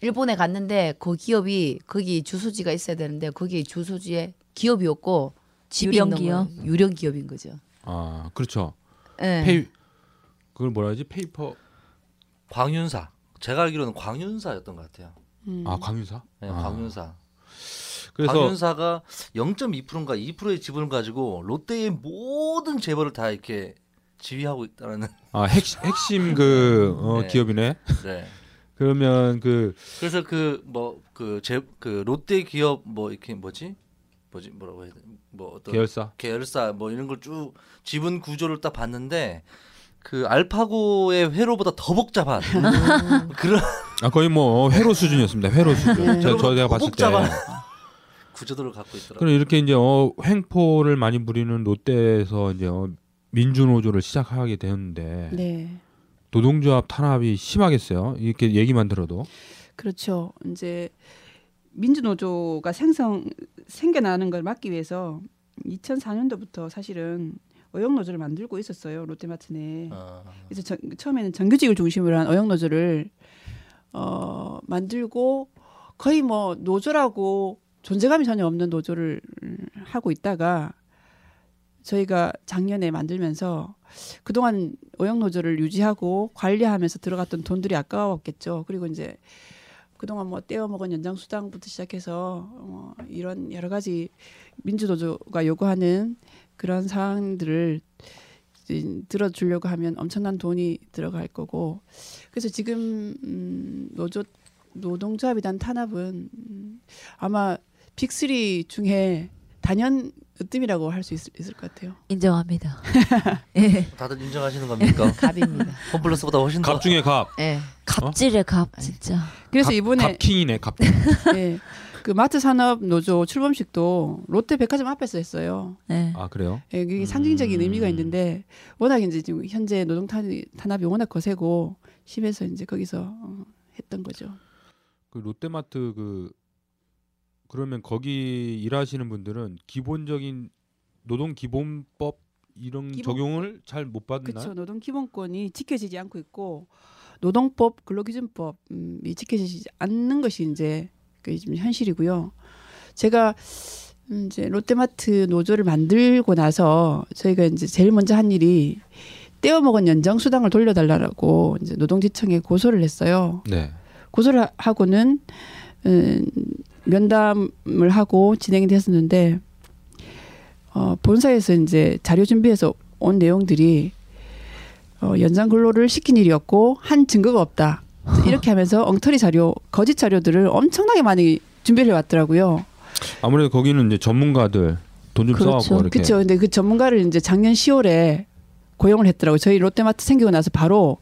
일본에 갔는데 그 기업이 거기 주소지가 있어야 되는데 거기 주소지에 기업이었고 집이 유령 기업? 유령 기업인 거죠. 아 그렇죠. 예. 페이 그걸 뭐라 하지? 페이퍼 광윤사. 제가 알기로는 광윤사였던 것 같아요. 음. 아 광유사? 네, 아. 광윤사. 그래서 광윤사가 0.2%인가 2%의 지분을 가지고 롯데의 모든 재벌을 다 이렇게 지휘하고 있다는. 아 핵심, 핵심 그 어, 네. 기업이네. 네. 그러면 그 그래서 그 뭐 그 제 그 롯데 기업 뭐 이렇게 뭐지 뭐지 뭐라고 해야 돼? 뭐 어떤 계열사 계열사 뭐 이런 걸 쭉 지분 구조를 딱 봤는데 그 알파고의 회로보다 더 복잡한 그런 아 거의 뭐 회로 수준이었습니다. 회로 수준. 네. 제가 저 내가 더 봤을 때. 복잡한 구조들을 갖고 있더라고요. 그럼 이렇게 이제 어, 횡포를 많이 부리는 롯데에서 이제 어, 민주노조를 시작하게 되었는데 네. 노동조합 탄압이 심하겠어요. 이렇게 얘기만 들어도. 그렇죠. 이제 민주노조가 생성 생겨나는 걸 막기 위해서 2004년도부터 사실은 어영노조를 만들고 있었어요 롯데마트 내. 어, 그래서 정- 처음에는 정규직을 중심으로 한 어영노조를 어, 만들고 거의 뭐 노조라고 존재감이 전혀 없는 노조를 하고 있다가 저희가 작년에 만들면서 그동안 어영노조를 유지하고 관리하면서 들어갔던 돈들이 아까웠겠죠. 그리고 이제 그동안 뭐 떼어먹은 연장수당부터 시작해서 어, 이런 여러 가지 민주노조가 요구하는 그런 사항들을 들어주려고 하면 엄청난 돈이 들어갈 거고 그래서 지금 음, 노조 노동조합이란 탄압은 음, 아마 빅3 중에 단연 으뜸이라고 할 수 있을, 있을 것 같아요. 인정합니다. 예. 다들 인정하시는 겁니까? 갑입니다. 홈플러스보다 훨씬 더 갑 중에 갑. 예. 갑질의 갑 진짜. 그래서 갑, 이번에 갑킹이네 갑. 예, 그 마트 산업 노조 출범식도 롯데 백화점 앞에서 했어요. 네. 아 그래요? 예, 그게 상징적인 음. 의미가 있는데 워낙 이제 지금 현재 노동 탄- 탄압이 워낙 거세고 심해서 이제 거기서 어, 했던 거죠. 그 롯데마트 그 그러면 거기 일하시는 분들은 기본적인 노동 기본법 이런 기본- 적용을 잘 못 받나요? 그렇죠. 노동 기본권이 지켜지지 않고 있고 노동법, 근로기준법이 지켜지지 않는 것이 이제 그 지금 현실이고요. 제가 음, 이제 롯데마트 노조를 만들고 나서 저희가 이제 제일 먼저 한 일이 떼어먹은 연장 수당을 돌려달라고 이제 노동지청에 고소를 했어요. 네. 고소를 하- 하고는 음, 면담을 하고 진행이 됐었는데 어, 본사에서 이제 자료 준비해서 온 내용들이 어, 연장 근로를 시킨 일이었고 한 증거가 없다. 이렇게 하면서 엉터리 자료, 거짓 자료들을 엄청나게 많이 준비를 해왔더라고요. 아무래도 거기는 이제 전문가들 돈좀 그렇죠. 써갖고 이렇게 그렇죠. 근데 그 전문가를 이제 작년 10월에 고용을 했더라고요. 저희 롯데마트 생기고 나서 바로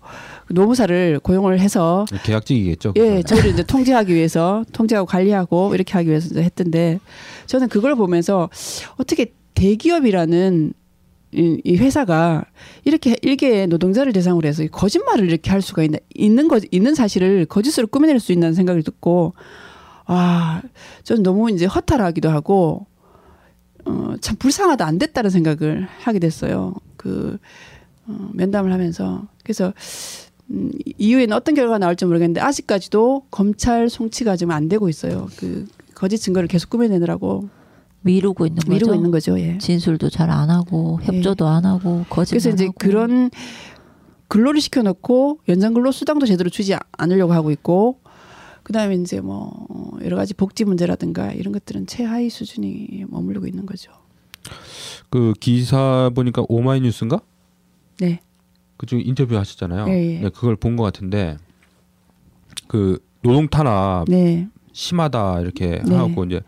노무사를 고용을 해서 계약직이겠죠. 예, 그거는. 저를 이제 통제하기 위해서 통제하고 관리하고 이렇게 하기 위해서 이제 했던데 저는 그걸 보면서 어떻게 대기업이라는 이, 이 회사가 이렇게 일개의 노동자를 대상으로 해서 이 거짓말을 이렇게 할 수가 있나 있는 거 있는 사실을 거짓으로 꾸며낼 수 있다는 생각을 듣고 아 저는 너무 이제 허탈하기도 하고 어, 참 불쌍하다 안 됐다는 생각을 하게 됐어요. 그 어, 면담을 하면서 그래서 음, 이후에는 어떤 결과가 나올지 모르겠는데 아직까지도 검찰 송치가 지금 안 되고 있어요. 그 거짓 증거를 계속 꾸며내느라고 미루고 있는 거죠. 미루고 있는 거죠. 예. 진술도 잘 안 하고 협조도 안 하고 거짓말 그래서 이제 하고. 그런 근로를 시켜놓고 연장 근로 수당도 제대로 주지 않으려고 하고 있고 그다음에 이제 뭐 여러 가지 복지 문제라든가 이런 것들은 최하위 수준이 머무르고 있는 거죠. 그 기사 보니까 오마이뉴스인가? 네. 그쪽 인터뷰 하셨잖아요. 예, 예. 네, 그걸 본 것 같은데 그 노동 탄압 네. 심하다 이렇게 네. 하고 이제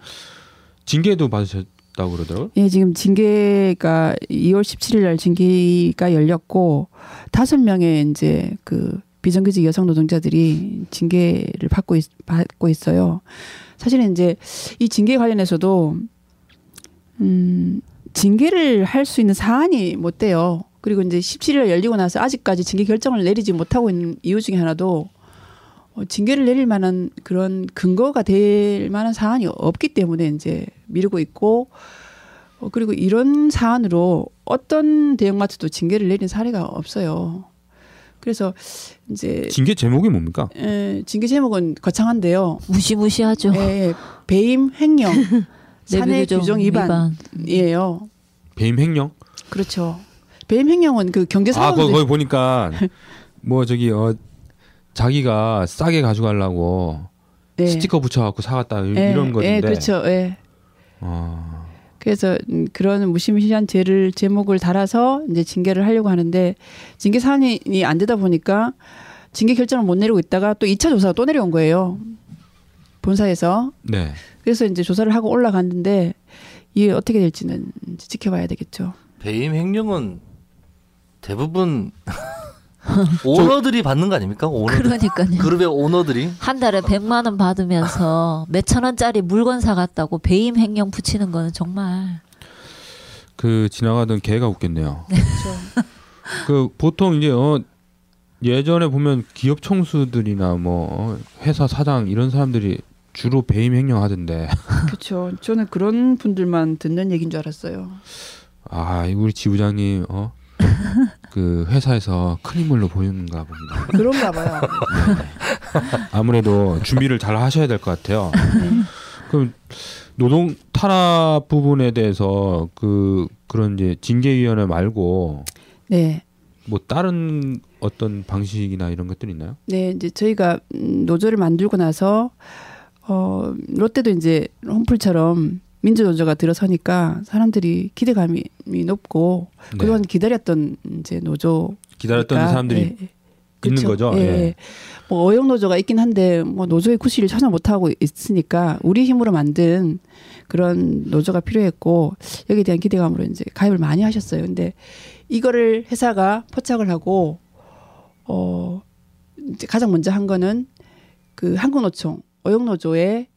징계도 받으셨다고 그러더라고요. 예, 지금 징계가 2월 17일 날 징계가 열렸고 다섯 명의 이제 그 비정규직 여성 노동자들이 징계를 받고 있, 받고 있어요. 사실은 이제 이 징계 관련해서도 음 징계를 할 수 있는 사안이 못 돼요. 그리고 이제 17일 열리고 나서 아직까지 징계 결정을 내리지 못하고 있는 이유 중에 하나도 어, 징계를 내릴 만한 그런 근거가 될 만한 사안이 없기 때문에 이제 미루고 있고 어, 그리고 이런 사안으로 어떤 대형마트도 징계를 내린 사례가 없어요. 그래서 이제 징계 제목이 뭡니까? 에, 징계 제목은 거창한데요. 무시무시하죠. 예, 배임 횡령, 사내 내부 규정 위반이에요. 배임 횡령? 그렇죠. 배임 횡령은 그 경제 아, 사고도 거기, 거기 보니까 뭐 저기 어 자기가 싸게 가져가려고 네. 스티커 붙여갖고 사갔다 이- 예, 이런 건데. 예, 그렇죠. 예. 아, 그래서 음, 그런 무시무시한 죄를 제목을 달아서 이제 징계를 하려고 하는데 징계 사안이 안 되다 보니까 징계 결정을 못 내리고 있다가 또 2차 조사가 또 내려온 거예요. 본사에서. 네. 그래서 이제 조사를 하고 올라갔는데 이게 어떻게 될지는 지켜봐야 되겠죠. 배임 횡령은 대부분 오너들이 받는 거 아닙니까? 오너들. 그러니까요. 그룹의 오너들이 한 달에 100만 원 받으면서 몇천 원짜리 물건 사갔다고 배임 횡령 붙이는 거는 정말 그 지나가던 개가 웃겠네요. 그 보통 이제 어 예전에 보면 기업 총수들이나 뭐 어, 회사 사장 이런 사람들이 주로 배임 횡령 하던데 그렇죠. 저는 그런 분들만 듣는 얘기인 줄 알았어요. 아 우리 지부장님 어 그 회사에서 큰 인물로 보이는가 봅니다. 그런가 봐요. 아무래도 준비를 잘 하셔야 될 것 같아요. 네. 그럼 노동 탄압 부분에 대해서 그 그런 이제 징계위원회 말고 네. 뭐 다른 어떤 방식이나 이런 것들 있나요? 네, 이제 저희가 음, 노조를 만들고 나서 어 롯데도 이제 홈플처럼 민주노조가 들어서니까 사람들이 기대감이 높고 네. 그동안 기다렸던 이제 노조 기다렸던 사람들이 있는 그렇죠. 거죠. 예. 예. 예. 뭐 어용 노조가 있긴 한데 뭐 노조의 구실을 전혀 못 하고 있으니까 우리 힘으로 만든 그런 노조가 필요했고 여기에 대한 기대감으로 이제 가입을 많이 하셨어요. 근데 이거를 회사가 포착을 하고 어 이제 가장 먼저 한 거는 그 한국노총 어용 노조에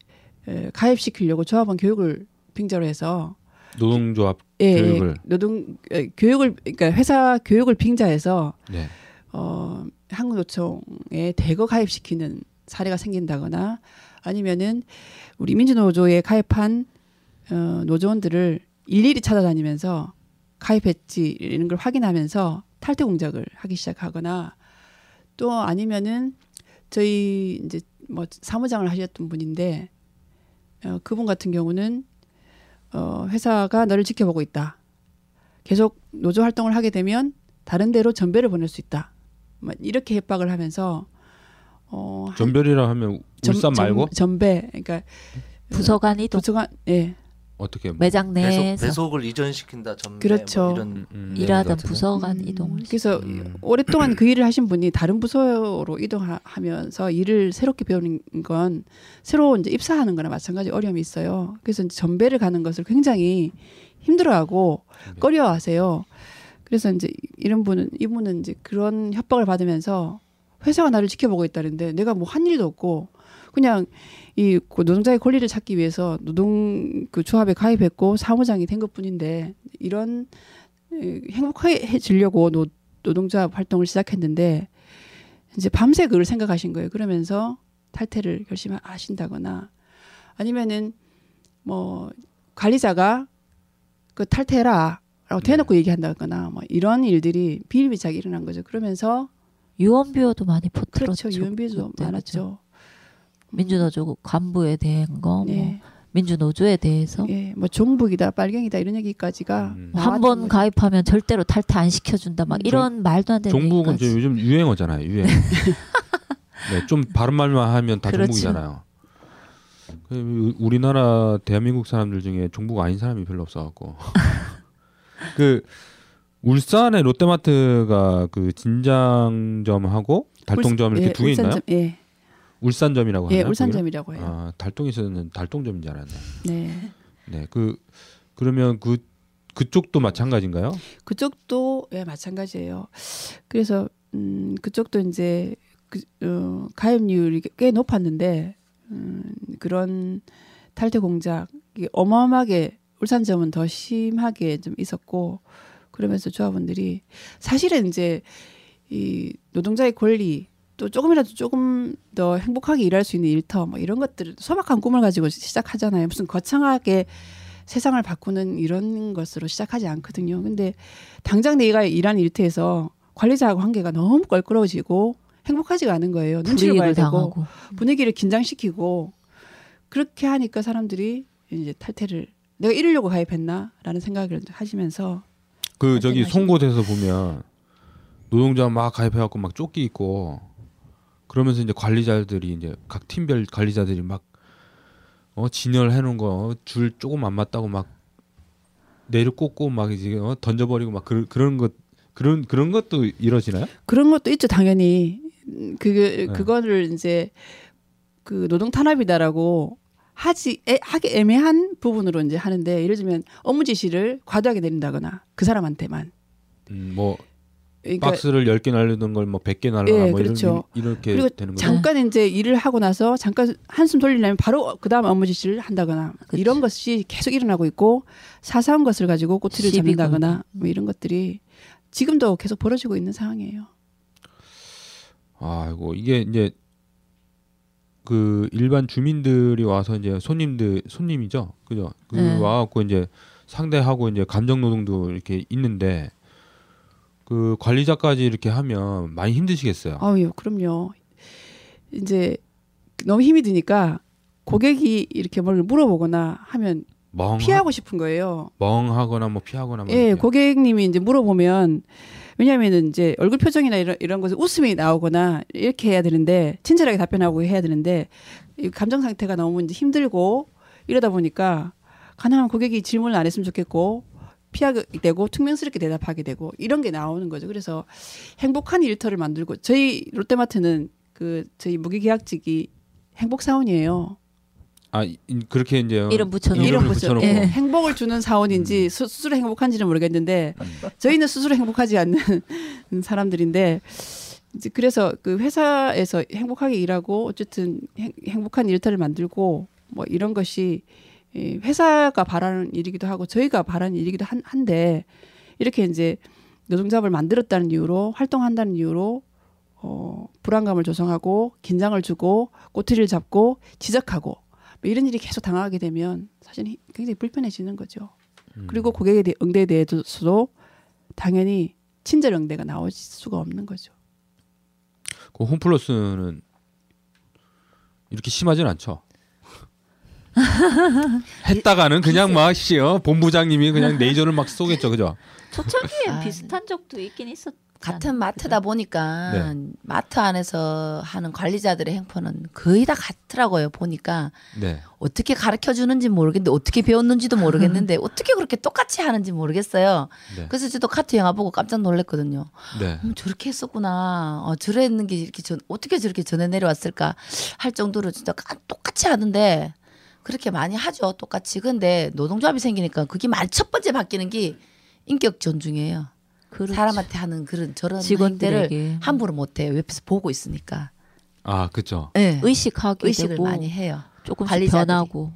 에, 가입시키려고 조합원 교육을 빙자로 해서 노동조합 예, 교육을. 예, 노동 에, 교육을 그러니까 회사 교육을 빙자해서 네. 어, 한국노총에 대거 가입시키는 사례가 생긴다거나 아니면은 우리 민주노조에 가입한 어, 노조원들을 일일이 찾아다니면서 가입했지 이런 걸 확인하면서 탈퇴 공작을 하기 시작하거나 또 아니면은 저희 이제 뭐 사무장을 하셨던 분인데 어, 그분 같은 경우는 어, 회사가 너를 지켜보고 있다. 계속 노조 활동을 하게 되면 다른 데로 전배를 보낼 수 있다. 뭐 이렇게 협박을 하면서 어, 한- 전별이라 하면 전- 울산 말고 전, 전배 그러니까 부서간 이동 부서간 예 어떻게 뭐 매장 배속, 내에서 배속 을 이전시킨다 전매 그렇죠. 뭐 이런 음, 음. 일하던 같은데. 부서간 음, 이동을 그래서 음. 오랫동안 그 일을 하신 분이 다른 부서로 이동하면서 일을 새롭게 배우는 건 새로 이제 입사하는 거나 마찬가지 어려움이 있어요. 그래서 이제 전배를 가는 것을 굉장히 힘들어하고. 꺼려하세요. 그래서 이제 이런 분은 이분은 이제 그런 협박을 받으면서 회사가 나를 지켜보고 있다는데 내가 뭐 한 일도 없고 그냥 이 노동자의 권리를 찾기 위해서 노동 그 조합에 가입했고 사무장이 된 것뿐인데 이런 에, 행복해지려고 노, 노동자 활동을 시작했는데 이제 밤새 그걸 생각하신 거예요. 그러면서 탈퇴를 결심하신다거나 아니면은 뭐 관리자가 그 탈퇴해라라고 대놓고 얘기한다거나 뭐 이런 일들이 비일비재하게 일어난 거죠. 그러면서 유언비어도 많이 퍼뜨렸죠. 그렇죠. 유언비도 그때, 많았죠. 민주노조 간부에 대한 거, 뭐 네. 민주노조에 대해서 예, 뭐 종북이다, 빨갱이다 이런 얘기까지가 음. 한번 가입하면 절대로 탈퇴 안 시켜준다. 막 음. 이런 말도 안 되는 종북은 얘기까지. 이제 요즘 유행어잖아요. 유행. 네, 좀 바른 말만 하면 다 그렇죠. 종북이잖아요. 그 우- 우리나라 대한민국 사람들 중에 종북 아닌 사람이 별로 없어갖고 그 울산의 롯데마트가 그 진장점하고 달동점 이렇게 예, 두 개 있나요? 예, 울산점이라고 예, 하나요? 울산점이라고 해요. 거기를? 아, 달동에서는 달동점인 줄 알았네. 네. 네, 그 그러면 그 그쪽도 마찬가지인가요? 그쪽도 예, 마찬가지예요. 그래서 음, 그쪽도 이제 그, 어, 가입률이 꽤 높았는데 음, 그런 탈퇴 공작이 어마어마하게 울산점은 더 심하게 좀 있었고 그러면서 조합원들이 사실은 이제 이 노동자의 권리 또 조금이라도 조금 더 행복하게 일할 수 있는 일터 뭐 이런 것들 소박한 꿈을 가지고 시작하잖아요. 무슨 거창하게 세상을 바꾸는 이런 것으로 시작하지 않거든요. 근데 당장 내가 일하는 일터에서 관리자하고 관계가 너무 껄끄러워지고 행복하지가 않은 거예요. 눈치를 봐야 되고 당하고. 분위기를 긴장시키고 그렇게 하니까 사람들이 이제 탈퇴를 내가 이러려고 가입했나라는 생각을 하시면서 그 저기 송곳에서 보면 노동자 막 가입해갖고 막 쫓기 있고 그러면서 이제 관리자들이 이제 각 팀별 관리자들이 막 어, 진열해 놓은 거 줄 조금 안 맞다고 막 내를 꽂고 막 이제 어, 던져버리고 막 그, 그런 것 그런 그런 것도 이뤄지나요? 그런 것도 있죠 당연히 음, 그 네. 그거를 이제 그 노동 탄압이다라고 하지 애, 하기 애매한 부분으로 이제 하는데 예를 들면 업무 지시를 과도하게 내린다거나 그 사람한테만 음, 뭐 그러니까 박스를 10개 날리던 걸 뭐 100개 날라가 예, 뭐 그렇죠. 이런, 이렇게 그리고 되는 거죠. 잠깐 이제 일을 하고 나서 잠깐 한숨 돌리려면 바로 그 다음 업무 지시를 한다거나 그치. 이런 것이 계속 일어나고 있고 사소한 것을 가지고 꼬투리를 시비 잡는다거나. 뭐 이런 것들이 지금도 계속 벌어지고 있는 상황이에요. 아이고 이게 이제 그 일반 주민들이 와서 이제 손님들 손님이죠, 그죠? 그 네. 와갖고 이제 상대하고 이제 감정 노동도 이렇게 있는데 그 관리자까지 이렇게 하면 많이 힘드시겠어요. 아유, 그럼요. 이제 너무 힘이 드니까 고객이 이렇게 뭘 물어보거나 하면 멍 피하고 싶은 거예요. 멍하거나 뭐 피하거나 뭐 예, 이렇게. 고객님이 이제 물어보면 왜냐하면은 이제 얼굴 표정이나 이런 이런 것에 웃음이 나오거나 이렇게 해야 되는데 친절하게 답변하고 해야 되는데 이 감정 상태가 너무 이제 힘들고 이러다 보니까 가능한 고객이 질문을 안 했으면 좋겠고 피하게 되고 퉁명스럽게 대답하게 되고 이런 게 나오는 거죠. 그래서 행복한 일터를 만들고 저희 롯데마트는 그 저희 무기계약직이 행복 사원이에요. 아 이- 그렇게 이제 이름 붙여놓고. 이런 붙여놓고 예, 행복을 주는 사원인지 스- 스스로 행복한지는 모르겠는데 저희는 스스로 행복하지 않는 사람들인데 이제 그래서 그 회사에서 행복하게 일하고 어쨌든 행, 행복한 일터를 만들고 뭐 이런 것이 이 회사가 바라는 일이기도 하고 저희가 바라는 일이기도 한, 한데 이렇게 이제 노동조합을 만들었다는 이유로 활동한다는 이유로 어, 불안감을 조성하고 긴장을 주고 꼬투리를 잡고 지적하고 뭐 이런 일이 계속 당하게 되면 사실 히- 굉장히 불편해지는 거죠. 음. 그리고 고객의 대- 응대에 대해서도 당연히 친절 응대가 나올 수가 없는 거죠. 그 홈플러스는 이렇게 심하진 않죠. 했다가는 그냥 막 씨, 어, 본부장님이 그냥 레이저를 막 쏘겠죠, 그죠? 초창기에 아, 비슷한 적도 있긴 있었. 같은 마트다 보니까 네. 마트 안에서 하는 관리자들의 행포는 거의 다 같더라고요. 보니까 네. 어떻게 가르쳐 주는지 모르겠는데 어떻게 배웠는지도 모르겠는데 어떻게 그렇게 똑같이 하는지 모르겠어요. 네. 그래서 저도 카트 영화 보고 깜짝 놀랐거든요. 네. 음, 저렇게 했었구나. 어, 저랬는 게 이렇게 전, 어떻게 저렇게 전해 내려왔을까 할 정도로 진짜 까- 똑같이 하는데 그렇게 많이 하죠. 똑같이. 근데 노동조합이 생기니까 그게 말첫 번째 바뀌는 게 인격 존중이에요. 그렇죠. 사람한테 하는 그런 저런 직원들에게 함부로 못 해요. 옆에서 보고 있으니까. 아, 그죠. 네. 의식하게 의식을 되고 많이 해요. 조금씩 관리자들이. 변하고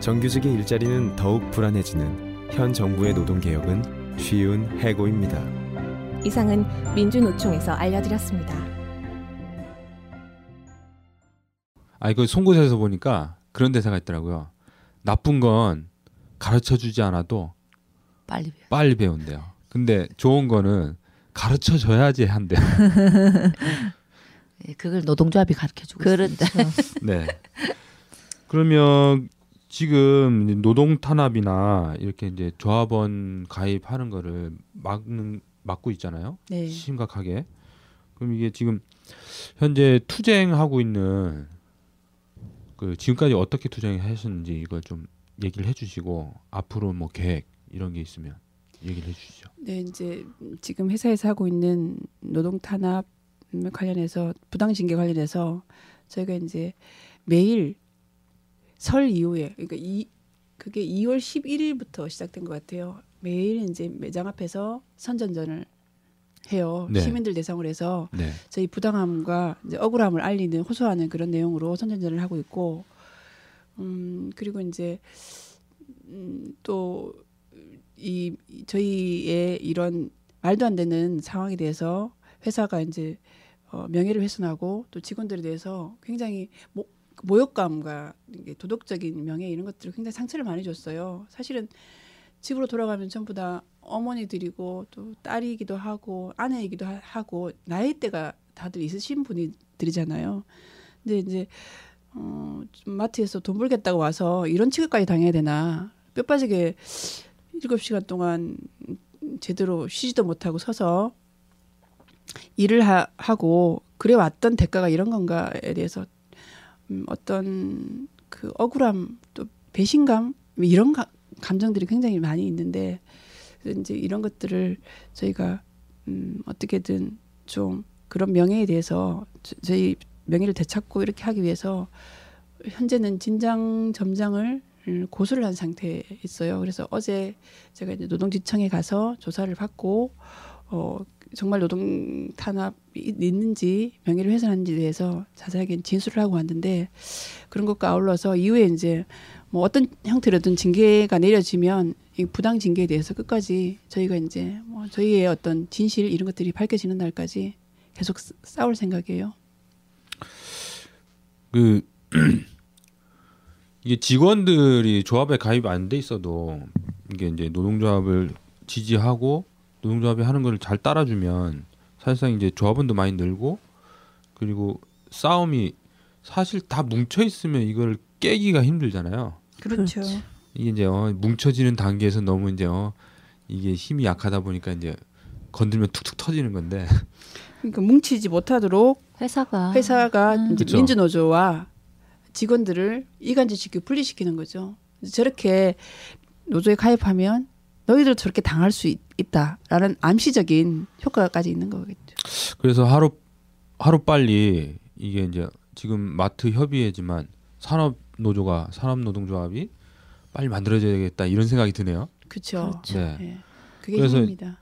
정규직의 일자리는 더욱 불안해지는 현 정부의 노동 개혁은 쉬운 해고입니다. 이상은 민주노총에서 알려드렸습니다. 아, 이거 송곳에서 보니까 그런 대사가 있더라고요. 나쁜 건 가르쳐 주지 않아도 빨리 배워. 빨리 배운대요. 근데 좋은 거는 가르쳐 줘야지 한대요. 예, 그걸 노동조합이 가르쳐 주고 그렇죠. 있습니다. 네. 그러면 지금 노동 탄압이나 이렇게 이제 조합원 가입하는 거를 막는 막고 있잖아요. 네. 심각하게. 그럼 이게 지금 현재 투쟁하고 있는 그 지금까지 어떻게 투쟁하셨는지 이걸 좀 얘기를 해주시고 앞으로 뭐 계획 이런 게 있으면 얘기를 해주시죠. 네, 이제 지금 회사에서 하고 있는 노동 탄압 관련해서 부당 징계 관련해서 저희가 이제 매일 설 이후에 그러니까 이 그게 2월 11일부터 시작된 것 같아요. 매일 이제 매장 앞에서 선전전을 해요. 네. 시민들 대상으로 해서 네. 저희 부당함과 억울함을 알리는 호소하는 그런 내용으로 선전전을 하고 있고 음 그리고 이제 음, 또이 저희의 이런 말도 안 되는 상황에 대해서 회사가 이제 어, 명예를 훼손하고 또 직원들에 대해서 굉장히 모, 모욕감과 이게 도덕적인 명예 이런 것들을 굉장히 상처를 많이 줬어요. 사실은 집으로 돌아가면 전부 다 어머니들이고 또 딸이기도 하고 아내이기도 하- 하고 나이대가 다들 있으신 분들이잖아요. 근데 이제 어, 좀 마트에서 돈 벌겠다고 와서 이런 취급까지 당해야 되나 뼈 빠지게 일곱 시간 동안 제대로 쉬지도 못하고 서서 일을 하, 하고 그래 왔던 대가가 이런 건가에 대해서 음, 어떤 그 억울함 또 배신감 뭐 이런 가, 감정들이 굉장히 많이 있는데 그래서 이제 이런 것들을 저희가 음, 어떻게든 좀 그런 명예에 대해서 저, 저희 명예를 되찾고 이렇게 하기 위해서 현재는 진장 점장을 음, 고소를 한 상태에 있어요. 그래서 어제 제가 이제 노동지청에 가서 조사를 받고 어 정말 노동 탄압이 있는지 명예를 훼손한지에 대해서 자세하게 진술을 하고 왔는데 그런 것과 아울러서 이후에 이제 뭐 어떤 형태로든 징계가 내려지면 이 부당 징계에 대해서 끝까지 저희가 이제 뭐 저희의 어떤 진실 이런 것들이 밝혀지는 날까지 계속 싸- 싸울 생각이에요. 그 이게 직원들이 조합에 가입 안 돼 있어도 이게 이제 노동조합을 지지하고 노동조합이 하는 걸 잘 따라주면 사실상 이제 조합원도 많이 늘고 그리고 싸움이 사실 다 뭉쳐 있으면 이걸 깨기가 힘들잖아요. 그렇죠. 이게 이제 어, 뭉쳐지는 단계에서 너무 이제 어, 이게 힘이 약하다 보니까 이제 건들면 툭툭 터지는 건데 그러니까 뭉치지 못하도록 회사가 회사가 음. 이제. 민주노조와 직원들을 이간질 시키고 분리시키는 거죠. 저렇게 노조에 가입하면 너희들 저렇게 당할 수 있, 있다라는 암시적인 효과까지 있는 거겠죠. 그래서 하루 하루 빨리 이게 이제 지금 마트 협의회지만 산업 노조가 산업 노동조합이 빨리 만들어져야겠다 이런 생각이 드네요. 그렇죠. 그렇죠. 네. 예. 그게 그래서 힘입니다.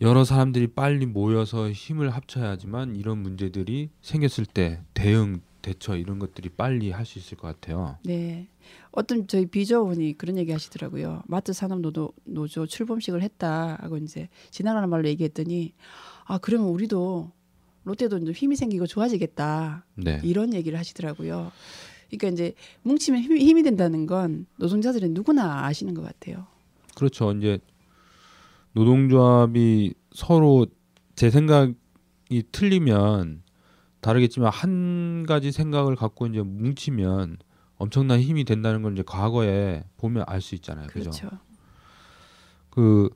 여러 사람들이 빨리 모여서 힘을 합쳐야지만 이런 문제들이 생겼을 때 대응 대처 이런 것들이 빨리 할 수 있을 것 같아요. 네. 어떤 저희 비조원이 그런 얘기 하시더라고요. 마트 산업 노조, 노조 출범식을 했다 하고 이제 지나가는 말로 얘기했더니 아 그러면 우리도 롯데도 이제 힘이 생기고 좋아지겠다 네. 이런 얘기를 하시더라고요. 그러니까 이제 뭉치면 힘이, 힘이 된다는 건 노동자들은 누구나 아시는 것 같아요. 그렇죠. 이제 노동조합이 서로 제 생각이 틀리면 다르겠지만 한 가지 생각을 갖고 이제 뭉치면 엄청난 힘이 된다는 걸 이제 과거에 보면 알 수 있잖아요. 그죠? 그렇죠. 그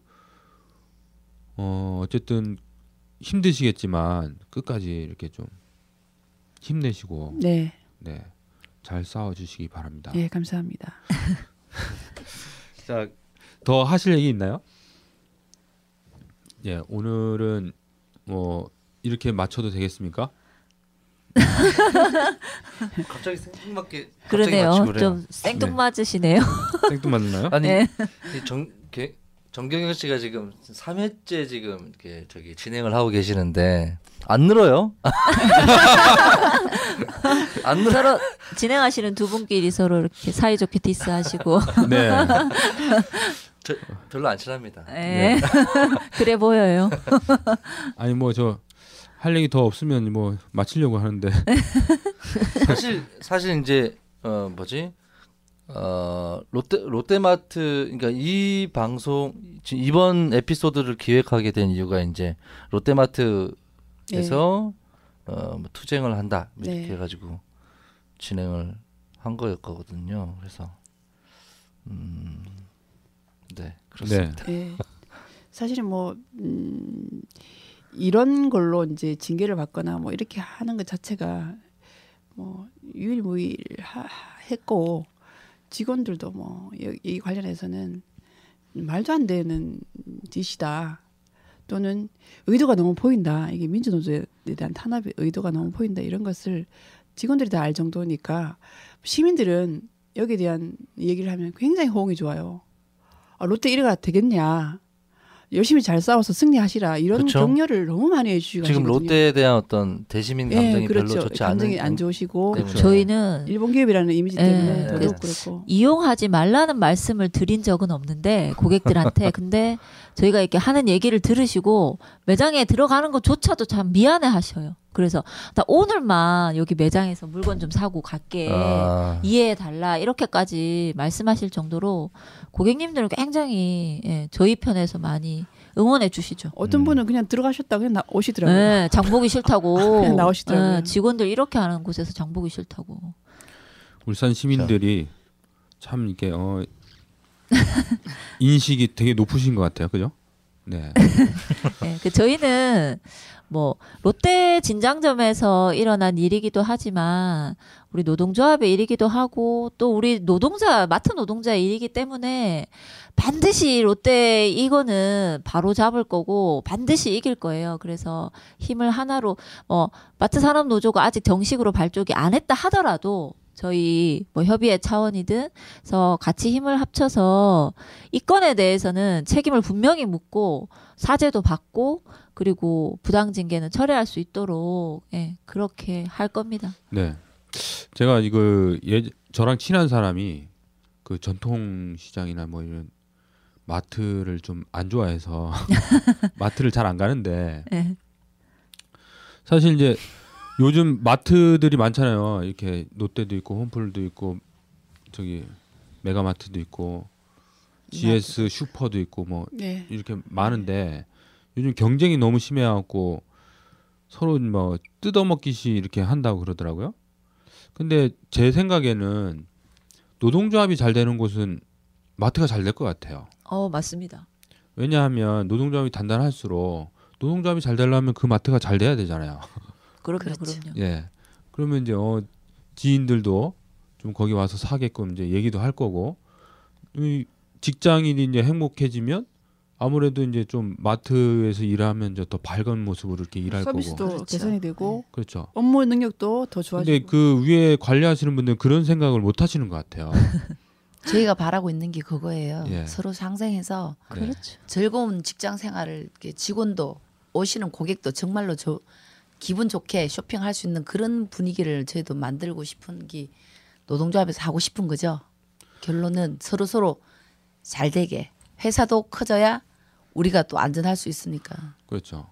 어, 어쨌든 힘드시겠지만 끝까지 이렇게 좀 힘내시고 네. 네. 잘 싸워 주시기 바랍니다. 예, 감사합니다. 자, 더 하실 얘기 있나요? 예, 오늘은 뭐 이렇게 맞춰도 되겠습니까? 갑자기 생각밖에 그러네요. 좀 생뚱맞으시네요. 생뚱맞나요? 아니 네. 이 정, 게, 정경영 씨가 지금 3회째 지금 이렇게 저기 진행을 하고 계시는데 안 늘어요? 안 늘어. 서로 진행하시는 두 분끼리 서로 이렇게 사이좋게 디스하시고. 네. 저, 별로 안 친합니다. 예. 그래 보여요. 아니 뭐 저 할 얘기 더 없으면 뭐 마치려고 하는데 사실 사실 이제 어 뭐지 어 롯데 롯데마트 그러니까 이 방송 지금 이번 에피소드를 기획하게 된 이유가 이제 롯데마트에서 어뭐 투쟁을 한다 이렇게 네. 해가지고 진행을 한 거였거든요. 그래서 음 네 그렇습니다. 예. 사실은 뭐 음, 이런 걸로 이제 징계를 받거나 뭐 이렇게 하는 것 자체가 뭐 유일무이했고 직원들도 뭐 이 관련해서는 말도 안 되는 짓이다. 또는 의도가 너무 보인다. 이게 민주노조에 대한 탄압의 의도가 너무 보인다. 이런 것을 직원들이 다 알 정도니까 시민들은 여기에 대한 얘기를 하면 굉장히 호응이 좋아요. 아, 롯데 이래가 되겠냐. 열심히 잘 싸워서 승리하시라 이런 그쵸. 격려를 너무 많이 해주시거든요. 지금 롯데에 대한 어떤 대시민 감정이 예, 그렇죠. 별로 좋지 않은 감정이 안 좋으시고 때문에. 저희는 일본 기업이라는 이미지 때문에 예, 더더욱 그래서 그렇고. 이용하지 말라는 말씀을 드린 적은 없는데 고객들한테 근데 저희가 이렇게 하는 얘기를 들으시고 매장에 들어가는 것조차도 참 미안해 하셔요. 그래서 나 오늘만 여기 매장에서 물건 좀 사고 갈게. 아, 이해해 달라 이렇게까지 말씀하실 정도로 고객님들은 굉장히 예, 저희 편에서 많이 응원해 주시죠. 어떤 음. 분은 그냥 들어가셨다 그냥 나 오시더라고요. 네, 장보기 싫다고 그냥 나오시더라고요. 예, 직원들 이렇게 하는 곳에서 장보기 싫다고. 울산 시민들이 참 이게 어 인식이 되게 높으신 것 같아요. 그죠? 네. 예, 그 저희는 뭐 롯데 진장점에서 일어난 일이기도 하지만 우리 노동조합의 일이기도 하고 또 우리 노동자 마트 노동자의 일이기 때문에 반드시 롯데 이거는 바로 잡을 거고 반드시 이길 거예요. 그래서 힘을 하나로 뭐 마트 산업 노조가 아직 정식으로 발족이 안 했다 하더라도 저희 뭐 협의회 차원이든 해서 같이 힘을 합쳐서 이 건에 대해서는 책임을 분명히 묻고 사죄도 받고 그리고 부당 징계는 철회할 수 있도록 예, 그렇게 할 겁니다. 네. 제가 이거 예 저랑 친한 사람이 그 전통 시장이나 뭐 이런 마트를 좀 안 좋아해서 마트를 잘 안 가는데 예. 사실 이제 요즘 마트들이 많잖아요. 이렇게 롯데도 있고 홈플도 있고 저기 메가마트도 있고 GS 슈퍼도 있고 뭐 네. 이렇게 많은데 요즘 경쟁이 너무 심해갖고 서로 뭐 뜯어먹기시 이렇게 한다고 그러더라고요. 근데 제 생각에는 노동조합이 잘 되는 곳은 마트가 잘 될 것 같아요. 어 맞습니다. 왜냐하면 노동조합이 단단할수록 노동조합이 잘 되려면 그 마트가 잘 돼야 되잖아요. 그럼요, 그렇죠. 그럼요. 예. 그러면 이제 어 지인들도 좀 거기 와서 사게끔 이제 얘기도 할 거고 이 직장인이 이제 행복해지면 아무래도 이제 좀 마트에서 일하면 이제 더 밝은 모습으로 이렇게 일할 서비스도 거고 그렇죠. 개선이 되고 그렇죠. 업무 능력도 더 좋아지고. 근데 그 위에 관리하시는 분들은 그런 생각을 못 하시는 것 같아요. 저희가 바라고 있는 게 그거예요. 예. 서로 상생해서 네. 그렇죠. 즐거운 직장 생활을 직원도 오시는 고객도 정말로 저 기분 좋게 쇼핑할 수 있는 그런 분위기를 저희도 만들고 싶은 게 노동조합에서 하고 싶은 거죠. 결론은 서로 서로 잘 되게 회사도 커져야 우리가 또 안전할 수 있으니까. 그렇죠.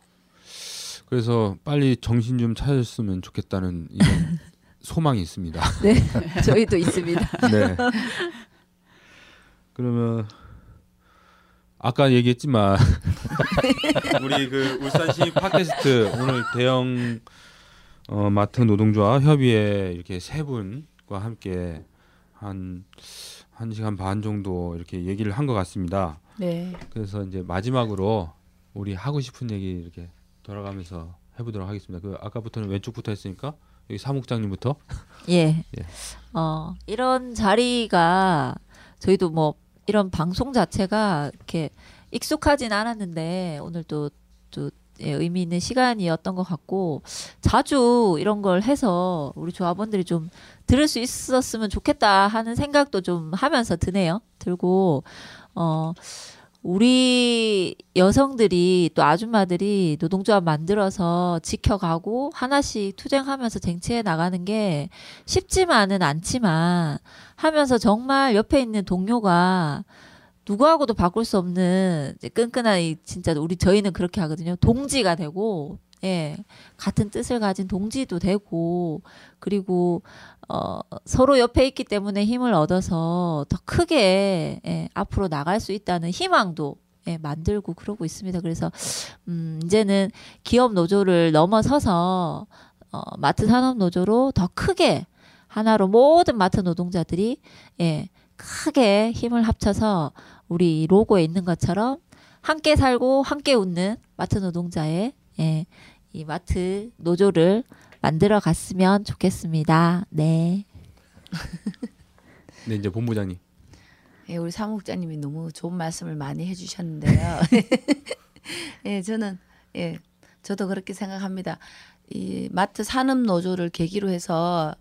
그래서 빨리 정신 좀 차렸으면 좋겠다는 이런 소망이 있습니다. 네, 저희도 있습니다. 네. 그러면 아까 얘기했지만 우리 그 울산시 팟캐스트 오늘 대형 어, 마트 노동조합 협의회 이렇게 세 분과 함께 한한 시간 반 정도 이렇게 얘기를 한 것 같습니다. 네. 그래서 이제 마지막으로 우리 하고 싶은 얘기 이렇게 돌아가면서 해보도록 하겠습니다. 그 아까부터는 왼쪽부터 했으니까 여기 사무국장님부터. 예. 예. 어, 이런 자리가 저희도 뭐 이런 방송 자체가 이렇게 익숙하진 않았는데 오늘 또, 또 예, 의미 있는 시간이었던 것 같고 자주 이런 걸 해서 우리 조합원들이 좀 들을 수 있었으면 좋겠다 하는 생각도 좀 하면서 드네요. 들고 어 우리 여성들이 또 아줌마들이 노동조합 만들어서 지켜가고 하나씩 투쟁하면서 쟁취해 나가는 게 쉽지만은 않지만 하면서 정말 옆에 있는 동료가 누구하고도 바꿀 수 없는 끈끈한 이 진짜 우리 저희는 그렇게 하거든요. 동지가 되고 예. 같은 뜻을 가진 동지도 되고 그리고 어 서로 옆에 있기 때문에 힘을 얻어서 더 크게 예, 앞으로 나갈 수 있다는 희망도 예, 만들고 그러고 있습니다. 그래서 음 이제는 기업 노조를 넘어서서 어 마트 산업 노조로 더 크게 하나로 모든 마트 노동자들이 예, 크게 힘을 합쳐서 우리 이 로고에 있는 것처럼 함께 살고 함께 웃는 마트 노동자의 예, 이 마트 노조를 만들어 갔으면 좋겠습니다. 네. 네 이제 본부장님. 예, 우리 사무국장님이 너무 좋은 말씀을 많이 해주셨는데요. 예, 저는 예, 저도 그렇게 생각합니다. 이 마트 산업 노조를 계기로 해서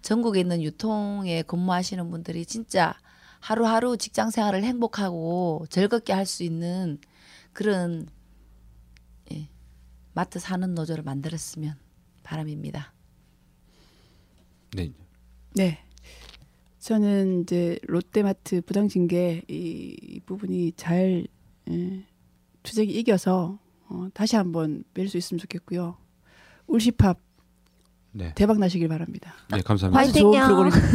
전국에 있는 유통에 근무하시는 분들이 진짜 하루하루 직장 생활을 행복하고 즐겁게 할 수 있는 그런 예, 마트 사는 노조를 만들었으면 바람입니다. 네. 네. 저는 이제 롯데마트 부당징계 이, 이 부분이 잘 예, 추적이 이겨서 어, 다시 한번 뵐 수 있으면 좋겠고요. 울시팝 네. 대박 나시길 바랍니다. 네, 감사합니다. 아주 좋은. 프로그램입니다.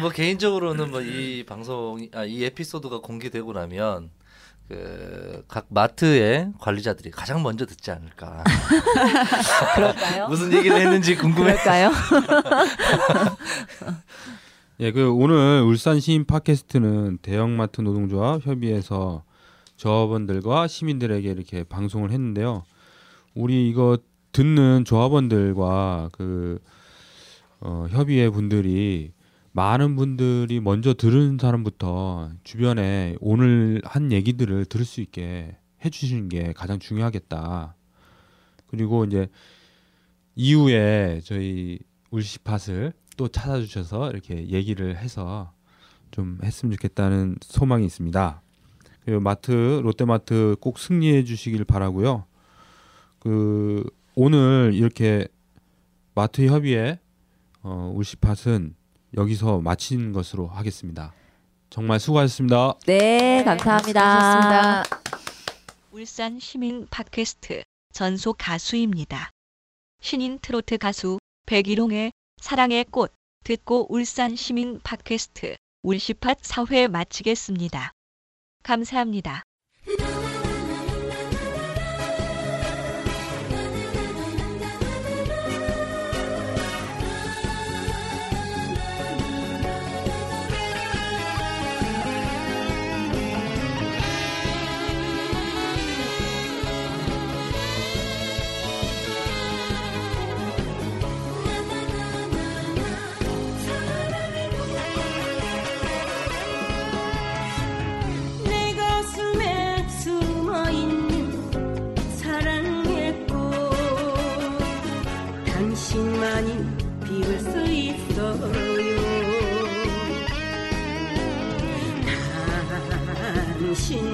뭐 개인적으로는 뭐 이 방송 아 이 에피소드가 공개되고 나면 그 각 마트의 관리자들이 가장 먼저 듣지 않을까. 그럴까요? 무슨 얘기를 했는지 궁금해. 그럴까요? 예, 그 오늘 울산 시민 팟캐스트는 대형마트 노동조합 협의회에서 조합원들과 시민들에게 이렇게 방송을 했는데요. 우리 이거 듣는 조합원들과 그 어, 협의회 분들이 많은 분들이 먼저 들은 사람부터 주변에 오늘 한 얘기들을 들을 수 있게 해주시는 게 가장 중요하겠다. 그리고 이제 이후에 저희 울시팟을 또 찾아주셔서 이렇게 얘기를 해서 좀 했으면 좋겠다는 소망이 있습니다. 그리고 마트 롯데마트 꼭 승리해 주시길 바라고요. 그 오늘 이렇게 마트 협의회 어, 울시팟은 여기서 마친 것으로 하겠습니다. 정말 수고하셨습니다. 네, 감사합니다. 수고하셨습니다. 울산 시민 팟캐스트 전속 가수입니다. 신인 트로트 가수 백일홍의 사랑의 꽃 듣고 울산 시민 팟캐스트 울시팟 사회 마치겠습니다. 감사합니다. 당신만이 피울 수 있어요. 당신